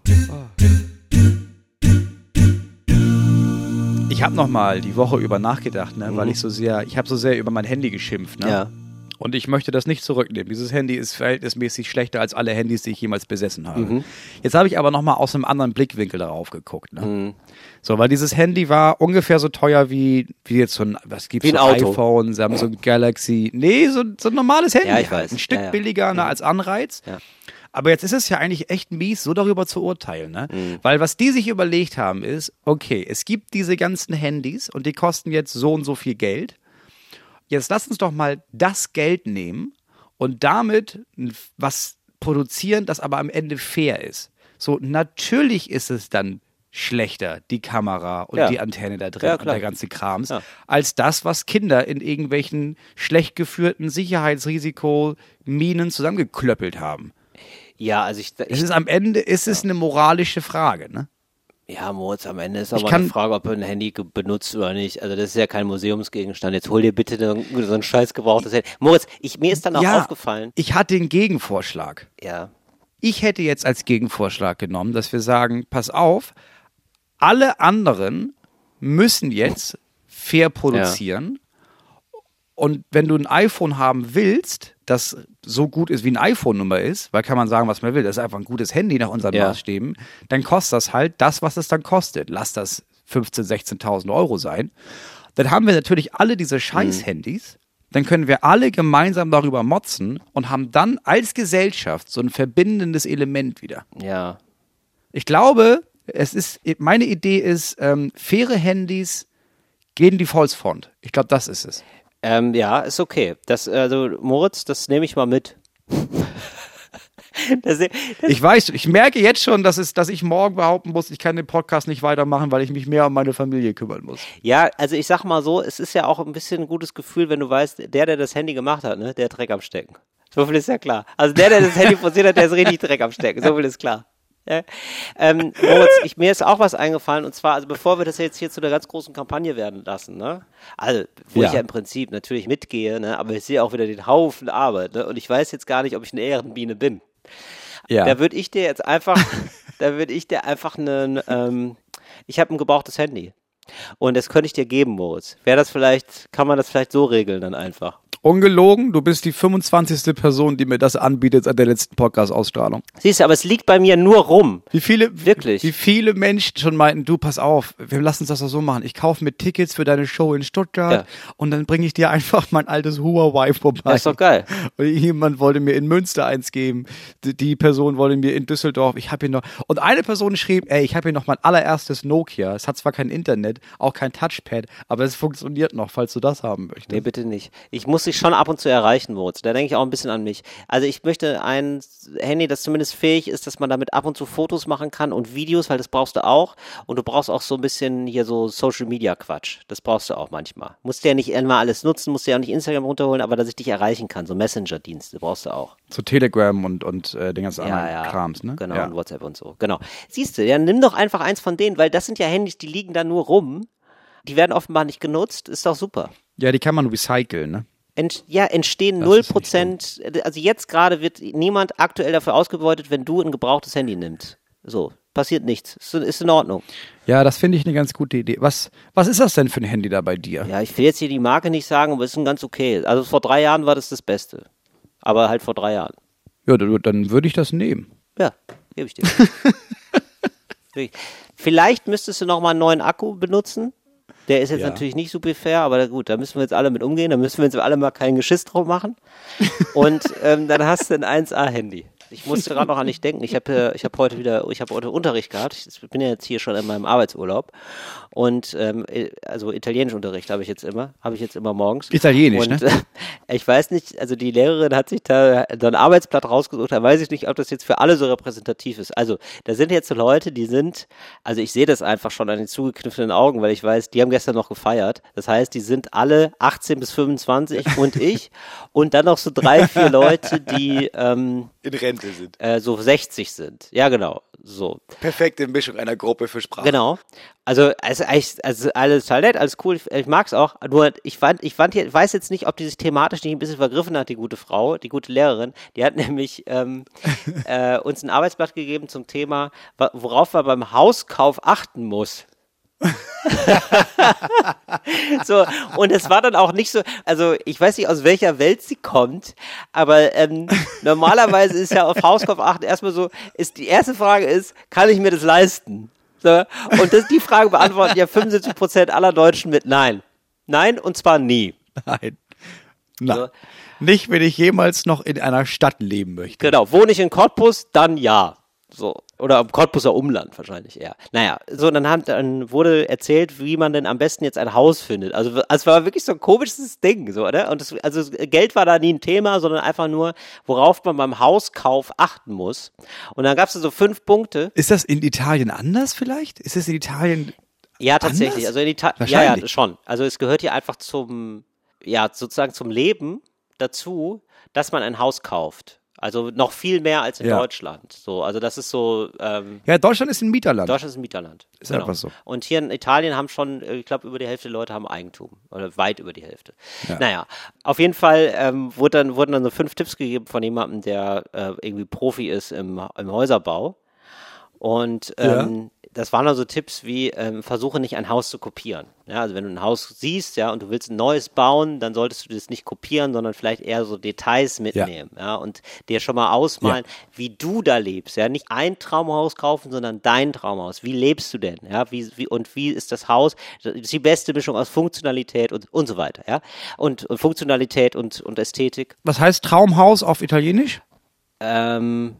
Ich habe noch mal die Woche über nachgedacht, ne, weil ich so sehr, ich habe so sehr über mein Handy geschimpft. Ne? Mhm. Ja. Und ich möchte das nicht zurücknehmen. Dieses Handy ist verhältnismäßig schlechter als alle Handys, die ich jemals besessen habe. Mhm. Jetzt habe ich aber noch mal aus einem anderen Blickwinkel darauf geguckt. Ne? So, weil dieses Handy war ungefähr so teuer wie, wie jetzt so ein, was gibt's ein so Auto. iPhone, Samsung Galaxy. Nee, so, so ein normales Handy. Ja, ich halt. weiß. Ein Stück Ja, ja. billiger ne, als Anreiz. Ja. Aber jetzt ist es ja eigentlich echt mies, so darüber zu urteilen, ne? Mhm. Weil was die sich überlegt haben ist, okay, es gibt diese ganzen Handys und die kosten jetzt so und so viel Geld. Jetzt lass uns doch mal das Geld nehmen und damit was produzieren, das aber am Ende fair ist. So, natürlich ist es dann schlechter, die Kamera und Ja. die Antenne da drin Ja, und der ganze Krams, Ja. als das, was Kinder in irgendwelchen schlecht geführten Sicherheitsrisiko-Minen zusammengeklöppelt haben. Ja, also ich, Es ich ist am Ende ist es eine moralische Frage, ne? ja, Moritz, am Ende ist aber eine Frage, ob du ein Handy benutzt oder nicht. Also das ist ja kein Museumsgegenstand. Jetzt hol dir bitte so ein scheiß gebrauchtes Handy. Moritz, ich, mir ist dann auch aufgefallen. Ich hatte den Gegenvorschlag. Ja. Ich hätte jetzt als Gegenvorschlag genommen, dass wir sagen, pass auf, alle anderen müssen jetzt fair produzieren Und wenn du ein iPhone haben willst, das so gut ist, wie ein iPhone-Nummer ist, weil kann man sagen, was man will, das ist einfach ein gutes Handy nach unseren Ja. Maßstäben, dann kostet das halt das, was es dann kostet. Lass das 15.000, 16.000 Euro sein. Dann haben wir natürlich alle diese Scheiß-Handys. Dann können wir alle gemeinsam darüber motzen und haben dann als Gesellschaft so ein verbindendes Element wieder. Ja. Ich glaube, es ist, meine Idee ist, ähm, faire Handys gehen die Volksfront. Ich glaube, das ist es. Ähm, ja, ist okay. Das, also, Moritz, das nehme ich mal mit. das, Ich weiß, ich merke jetzt schon, dass, es, dass ich morgen behaupten muss, ich kann den Podcast nicht weitermachen, weil ich mich mehr um meine Familie kümmern muss. ja, also ich sag mal so, es ist ja auch ein bisschen ein gutes Gefühl, wenn du weißt, der, der das Handy gemacht hat, ne, der hat Dreck am Stecken. So viel ist ja klar. Also der, der das Handy forciert hat, der ist richtig Dreck am Stecken. So viel ist klar. Ja. Ähm, Moritz, ich, mir ist auch was eingefallen und zwar, also bevor wir das jetzt hier zu einer ganz großen Kampagne werden lassen, ne? Also, wo Ja. ich ja im Prinzip natürlich mitgehe, ne? Aber ich sehe auch wieder den Haufen Arbeit, ne? Und ich weiß jetzt gar nicht, ob ich eine Ehrenbiene bin. Ja. Da würde ich dir jetzt einfach, da würde ich dir einfach einen, ähm, ich habe ein gebrauchtes Handy. Und das könnte ich dir geben, Moritz. Wäre das vielleicht, kann man das vielleicht so regeln dann einfach? Ungelogen, du bist die 25. Person, die mir das anbietet seit der letzten Podcast-Ausstrahlung. Siehst du, aber es liegt bei mir nur rum. Wie viele, Wirklich? Wie viele Menschen schon meinten, du, pass auf, wir lassen uns das doch so machen. Ich kaufe mir Tickets für deine Show in Stuttgart Ja. und dann bringe ich dir einfach mein altes Huawei vorbei. Das ist doch geil. Und jemand wollte mir in Münster eins geben. Die, die Person wollte mir in Düsseldorf. Ich habe hier noch. Und eine Person schrieb, ey, ich habe hier noch mein allererstes Nokia. Es hat zwar kein Internet, auch kein Touchpad, aber es funktioniert noch, falls du das haben möchtest. Nee, bitte nicht. Ich muss dich schon ab und zu erreichen, Moritz. Da denke ich auch ein bisschen an mich. Also ich möchte ein Handy, das zumindest fähig ist, dass man damit ab und zu Fotos machen kann und Videos, weil das brauchst du auch. Und du brauchst auch so ein bisschen hier so Social Media Quatsch. Das brauchst du auch manchmal. Musst du ja nicht immer alles nutzen, musst du ja auch nicht Instagram runterholen, aber dass ich dich erreichen kann. So Messenger-Dienste brauchst du auch. So Telegram und, und äh, den ganzen Ja, anderen ja. Krams, ne? Genau, Ja. und WhatsApp und so. Genau. Siehst du, ja, nimm doch einfach eins von denen, weil das sind ja Handys, die liegen da nur rum. Die werden offenbar nicht genutzt. Ist doch super. ja, die kann man recyceln, ne? Ent, ja, entstehen Das null ist nicht Prozent. Also jetzt gerade wird niemand aktuell dafür ausgebeutet, wenn du ein gebrauchtes Handy nimmst. So, passiert nichts. Ist, ist in Ordnung. Ja, das finde ich eine ganz gute Idee. Was, was ist das denn für ein Handy da bei dir? Ja, ich will jetzt hier die Marke nicht sagen, aber es ist ein ganz okay. Also vor drei Jahren war das das Beste. Aber halt vor drei Jahren. Ja, dann würde ich das nehmen. Ja, gebe ich dir. Vielleicht müsstest du noch mal einen neuen Akku benutzen. Der ist jetzt Ja. natürlich nicht super fair, aber gut, da müssen wir jetzt alle mit umgehen. Da müssen wir jetzt alle mal kein Geschiss drauf machen. Und ähm, dann hast du ein 1A-Handy. Ich musste gerade noch an dich denken. Ich habe äh, ich habe heute wieder, ich habe heute Unterricht gehabt. Ich bin ja jetzt hier schon in meinem Arbeitsurlaub und ähm, äh, also Italienischunterricht habe ich jetzt immer, habe ich jetzt immer morgens. Italienisch, und, ne? äh, ich weiß nicht, also die Lehrerin hat sich da so ein Arbeitsblatt rausgesucht. Da weiß ich nicht, ob das jetzt für alle so repräsentativ ist. Also da sind jetzt so Leute, die sind, also ich sehe das einfach schon an den zugekniffenen Augen, weil ich weiß, die haben gestern noch gefeiert. Das heißt, die sind alle 18 bis 25 und ich und dann noch so drei, vier Leute, die ähm, In Rente sind. äh, so 60 sind. Ja, genau. So. Perfekte Mischung einer Gruppe für Sprache. Genau. Also, also, also alles total nett, alles cool. Ich, ich mag's auch. Nur ich fand, ich fand hier, weiß jetzt nicht, ob die sich thematisch nicht ein bisschen vergriffen hat, die gute Frau, die gute Lehrerin. Die hat nämlich ähm, äh, uns ein Arbeitsblatt gegeben zum Thema, worauf man beim Hauskauf achten muss. so, und es war dann auch nicht so, also ich weiß nicht, aus welcher Welt sie kommt, aber ähm, normalerweise ist ja auf Hauskauf achten erstmal so, ist die erste Frage ist, kann ich mir das leisten? So, und das, die Frage beantworten ja 75 Prozent aller Deutschen mit Nein. Nein, und zwar nie. Nein. Na, So. Nicht, wenn ich jemals noch in einer Stadt leben möchte. Genau, wohne ich in Cottbus, dann ja. So. Oder im Cottbuser Umland wahrscheinlich eher. Naja, so, dann, haben, dann wurde erzählt, wie man denn am besten jetzt ein Haus findet. Also, es war wirklich so ein komisches Ding, so, oder? Und das, also, das Geld war da nie ein Thema, sondern einfach nur, worauf man beim Hauskauf achten muss. Und dann gab es so fünf Punkte. Ist das in Italien anders vielleicht? Ist es in Italien Ja, tatsächlich. Anders? Also in Italien. Ja, ja, schon. Also es gehört hier einfach zum, ja, sozusagen zum Leben dazu, dass man ein Haus kauft. Also noch viel mehr als in Ja. Deutschland. So, also das ist so, ähm, Ja, Deutschland ist ein Mieterland. Deutschland ist ein Mieterland. Ist einfach so. Und hier in Italien haben schon, äh, ich glaube, über die Hälfte der Leute haben Eigentum. Oder weit über die Hälfte. Naja, auf jeden Fall ähm, wurde dann, wurden dann so fünf Tipps gegeben von jemandem, der äh, irgendwie Profi ist im, im Häuserbau. Und ähm, das waren also Tipps wie, ähm, versuche nicht ein Haus zu kopieren. Ja, also wenn du ein Haus siehst, ja, und du willst ein neues bauen, dann solltest du das nicht kopieren, sondern vielleicht eher so Details mitnehmen, ja, und dir schon mal ausmalen, wie du da lebst, ja, nicht ein Traumhaus kaufen, sondern dein Traumhaus. Wie lebst du denn, ja, wie, wie, und wie ist das Haus? Das ist die beste Mischung aus Funktionalität und, und so weiter, ja, und, und Funktionalität und, und Ästhetik, Was heißt Traumhaus auf Italienisch? ähm,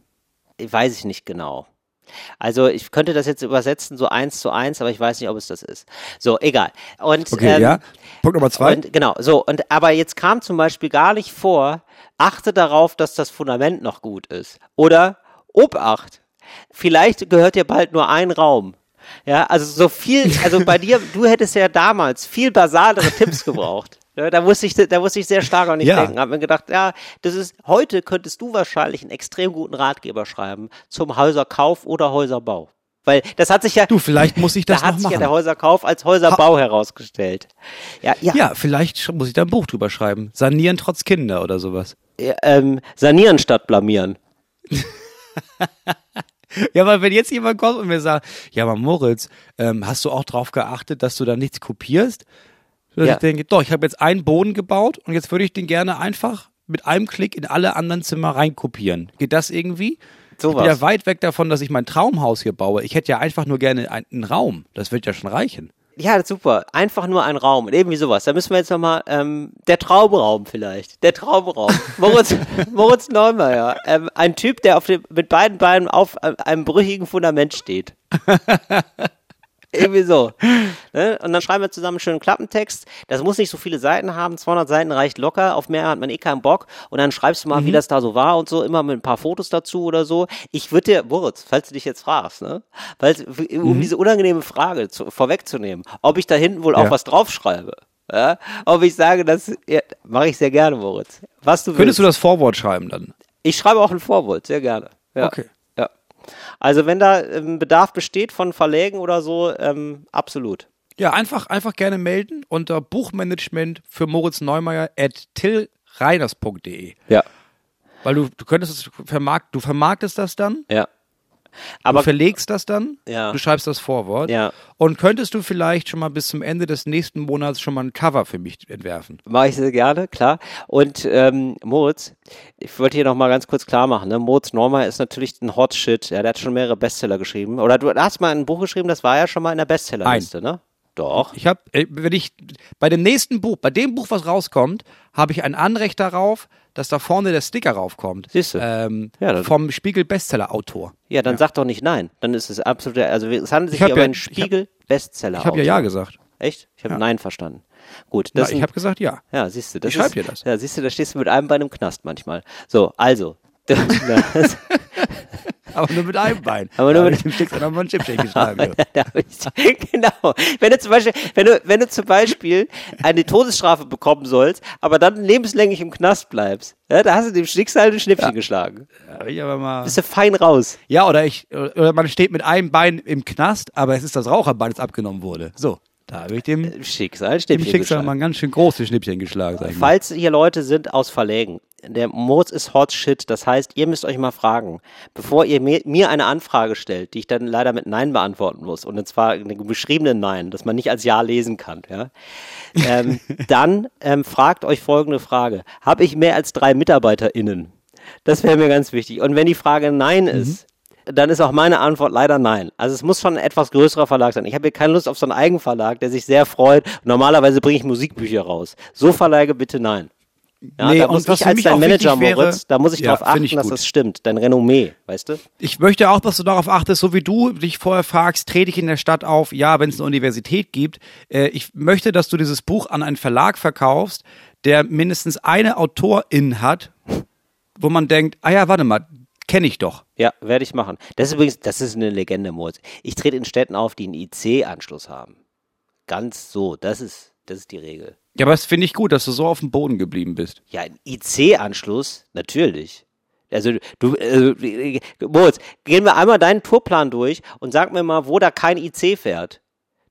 weiß ich nicht genau. Also ich könnte das jetzt übersetzen, so eins zu eins, aber ich weiß nicht, ob es das ist. So, egal. Und, Okay, ähm, ja. Punkt Nummer zwei. Und, genau, so, und aber jetzt kam zum Beispiel gar nicht vor, achte darauf, dass das Fundament noch gut ist. Oder Obacht, vielleicht gehört dir bald nur ein Raum. Ja, also so viel, also bei dir, du hättest ja damals viel basalere Tipps gebraucht. Ja, da musste ich, da musste ich sehr stark an dich Ja. denken. Hab mir gedacht, ja, das ist, heute könntest du wahrscheinlich einen extrem guten Ratgeber schreiben zum Häuserkauf oder Häuserbau. Weil das hat sich ja, Du, vielleicht muss ich das da hat sich ja der. Häuserkauf als Häuserbau herausgestellt. Ja, ja, Ja, vielleicht muss ich da ein Buch drüber schreiben. Sanieren trotz Kinder oder sowas. ja, ähm, sanieren statt blamieren. Ja, weil wenn jetzt jemand kommt und mir sagt, ja, aber Moritz, ähm, hast du auch drauf geachtet, dass du da nichts kopierst? Dass Ja. Ich denke, doch, ich habe jetzt einen Boden gebaut und jetzt würde ich den gerne einfach mit einem Klick in alle anderen Zimmer reinkopieren. Geht das irgendwie? Ich bin ja weit weg davon, dass ich mein Traumhaus hier baue. Ich hätte ja einfach nur gerne ein- einen Raum. Das wird ja schon reichen. Ja, super. Einfach nur ein Raum. Und irgendwie sowas. Da müssen wir jetzt nochmal, ähm, der Traumraum vielleicht. Der Traumraum. Moritz, Moritz Neumeier. Ähm, ein Typ, der auf dem, mit beiden Beinen auf äh, einem brüchigen Fundament steht. Irgendwie so. Ne? Und dann schreiben wir zusammen einen schönen Klappentext. Das muss nicht so viele Seiten haben. 200 Seiten reicht locker. Auf mehr hat man eh keinen Bock. Und dann schreibst du mal, wie das da so war und so. Immer mit ein paar Fotos dazu oder so. Ich würde dir, Moritz, falls du dich jetzt fragst, ne? Weil, um diese unangenehme Frage zu, vorwegzunehmen, ob ich da hinten wohl auch Ja. was draufschreibe. Ja? Ob ich sage, das ja, mache ich sehr gerne, Moritz. Was du Könntest willst. du das Vorwort schreiben dann? Ich schreibe auch ein Vorwort, sehr gerne. Ja. Okay. Also wenn da ähm, Bedarf besteht von Verlägen oder so, ähm, absolut. Ja, einfach, einfach gerne melden unter Buchmanagement für Moritz Neumeier at tillreiners.de. Ja. Weil du, du könntest es vermarkt, du vermarktest das dann, Ja. Du Aber verlegst das dann, Ja. du schreibst das Vorwort. Ja. Und könntest du vielleicht schon mal bis zum Ende des nächsten Monats schon mal ein Cover für mich entwerfen? mache ich sehr gerne, klar. Und ähm, Moritz, ich wollte hier noch mal ganz kurz klar machen, ne? Moritz Norma ist natürlich ein Hot Shit. Ja, der hat schon mehrere Bestseller geschrieben. Oder du hast mal ein Buch geschrieben, das war ja schon mal in der Bestsellerliste, ne? Doch. Ich habe, wenn ich bei dem nächsten Buch, bei dem Buch, was rauskommt, habe ich ein Anrecht darauf, dass da vorne der Sticker raufkommt. Siehste. Ähm, Ja, vom Spiegel Bestseller Autor. Ja, dann sag doch nicht nein. Dann ist es absolut, also es handelt sich hier um ja- einen Spiegel Bestseller. Ich habe ja ja gesagt. Echt? Ich habe Ja. nein verstanden. Gut, Na, ich habe gesagt ja. Ja, siehst du, das Ich schreib ist, dir das. Ja, siehst du, da stehst du mit einem Bein im Knast manchmal. So, also. Aber nur mit einem Bein. Aber nur Da mit- dem Schicksal nochmal ein Schippchen geschlagen. genau. Wenn du zum Beispiel, wenn du, wenn du zum Beispiel eine Todesstrafe bekommen sollst, aber dann lebenslänglich im Knast bleibst, ja, da hast du dem Schicksal ein Schnippchen geschlagen. Da hab ich aber mal. Bist du fein raus. Ja, oder ich, oder man steht mit einem Bein im Knast, aber es ist das Raucherbein, das abgenommen wurde. So, da habe ich dem, Schicksal, ein dem Schnippchen Schicksal geschlagen. mal ein ganz schön großes Schnippchen geschlagen, sag ich mal. Falls hier Leute sind aus Verlägen, der Moritz ist hot shit, das heißt, ihr müsst euch mal fragen, bevor ihr mir, eine Anfrage stellt, die ich dann leider mit Nein beantworten muss, und zwar einen beschriebenen Nein, das man nicht als Ja lesen kann, ja, ähm, dann ähm, fragt euch folgende Frage. Habe ich mehr als drei MitarbeiterInnen? Das wäre mir ganz wichtig. Und wenn die Frage Nein ist, dann ist auch meine Antwort leider nein. Also es muss schon ein etwas größerer Verlag sein. Ich habe hier keine Lust auf so einen Eigenverlag, der sich sehr freut. Normalerweise bringe ich Musikbücher raus. So Verlage bitte nein. Ja, Nee, da und muss ich als dein Manager, wäre- Moritz, da muss ich Ja, darauf achten, dass das stimmt. Dein Renommee, weißt du? Ich möchte auch, dass du darauf achtest, so wie du dich vorher fragst, trete ich in der Stadt auf, ja, wenn es eine Universität gibt. Äh, ich möchte, dass du dieses Buch an einen Verlag verkaufst, der mindestens eine Autorin hat, wo man denkt, ah ja, warte mal, kenne ich doch. Ja, werde ich machen. Das ist übrigens, das ist eine Legende, Moritz. Ich trete in Städten auf, die einen IC-Anschluss haben. Ganz so, das ist, das ist die Regel. Ja, aber das finde ich gut, dass du so auf dem Boden geblieben bist. Ja, ein IC-Anschluss, natürlich. Also du, also, Moritz, gehen wir einmal deinen Tourplan durch und sag mir mal, wo da kein IC fährt.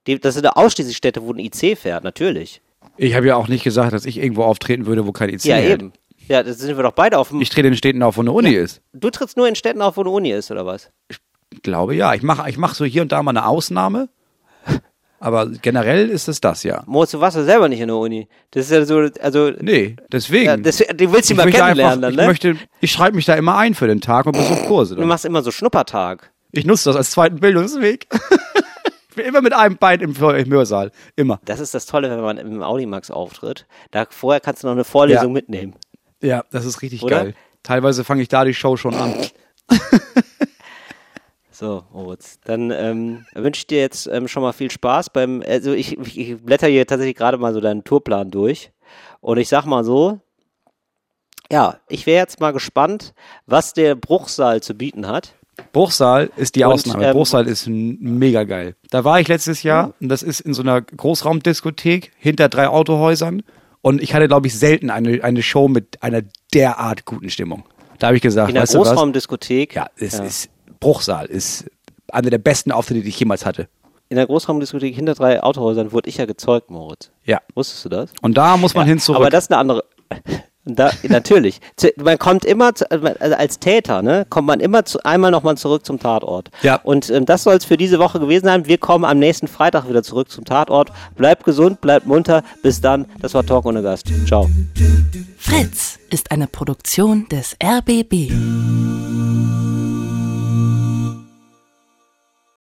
Das sind ausschließlich Städte, wo ein IC fährt, natürlich. Ich habe ja auch nicht gesagt, dass ich irgendwo auftreten würde, wo kein IC Ja, hält. eben. Ja, das sind wir doch beide auf dem. Ich trete in Städten auf, wo eine Uni ist. du trittst nur in Städten auf, wo eine Uni ist, oder was? glaube ja. Ich mache ich mach so hier und da mal eine Ausnahme. Aber generell ist es das, ja. Moritz, du warst ja selber nicht in der Uni. Das ist ja so, also, Nee, deswegen. ja, das, du willst ich mal kennenlernen einfach, dann, ich ne? möchte, ich schreibe mich da immer ein für den Tag und besuche Kurse. du Dann. machst immer so Schnuppertag. Ich nutze das als zweiten Bildungsweg. ich bin immer mit einem Bein im, im Hörsaal. Immer. Das ist das Tolle, wenn man im Audimax auftritt. Da vorher kannst du noch eine Vorlesung Ja. mitnehmen. Ja, das ist richtig Oder? geil. Teilweise fange ich da die Show schon an. So, Moritz. Dann ähm, wünsche ich dir jetzt ähm, schon mal viel Spaß beim, also ich, ich, blätter hier tatsächlich gerade mal so deinen Tourplan durch. Und ich sag mal so, ja, ich wäre jetzt mal gespannt, was der Bruchsaal zu bieten hat. Bruchsal ist die Und, Ausnahme. ähm, Bruchsal ist mega geil. Da war ich letztes Jahr und das ist in so einer Großraumdiskothek hinter drei Autohäusern und ich hatte, glaube ich, selten eine, eine Show mit einer derart guten Stimmung. Da habe ich gesagt, In der? Großraumdiskothek. Ja, es ist Bruchsal ist einer der besten Auftritte, die ich jemals hatte. In der Großraumdiskothek hinter drei Autohäusern wurde ich ja gezeugt, Moritz. Ja. Wusstest du das? Und da muss man hin zurück. Aber das ist eine andere. Da, natürlich. Man kommt immer, zu, also als Täter, ne, kommt man immer zu, einmal nochmal zurück zum Tatort. Ja. Und ähm, das soll es für diese Woche gewesen sein. Wir kommen am nächsten Freitag wieder zurück zum Tatort. Bleibt gesund, bleibt munter. Bis dann. Das war Talk ohne Gast. Ciao. Fritz ist eine Produktion des RBB.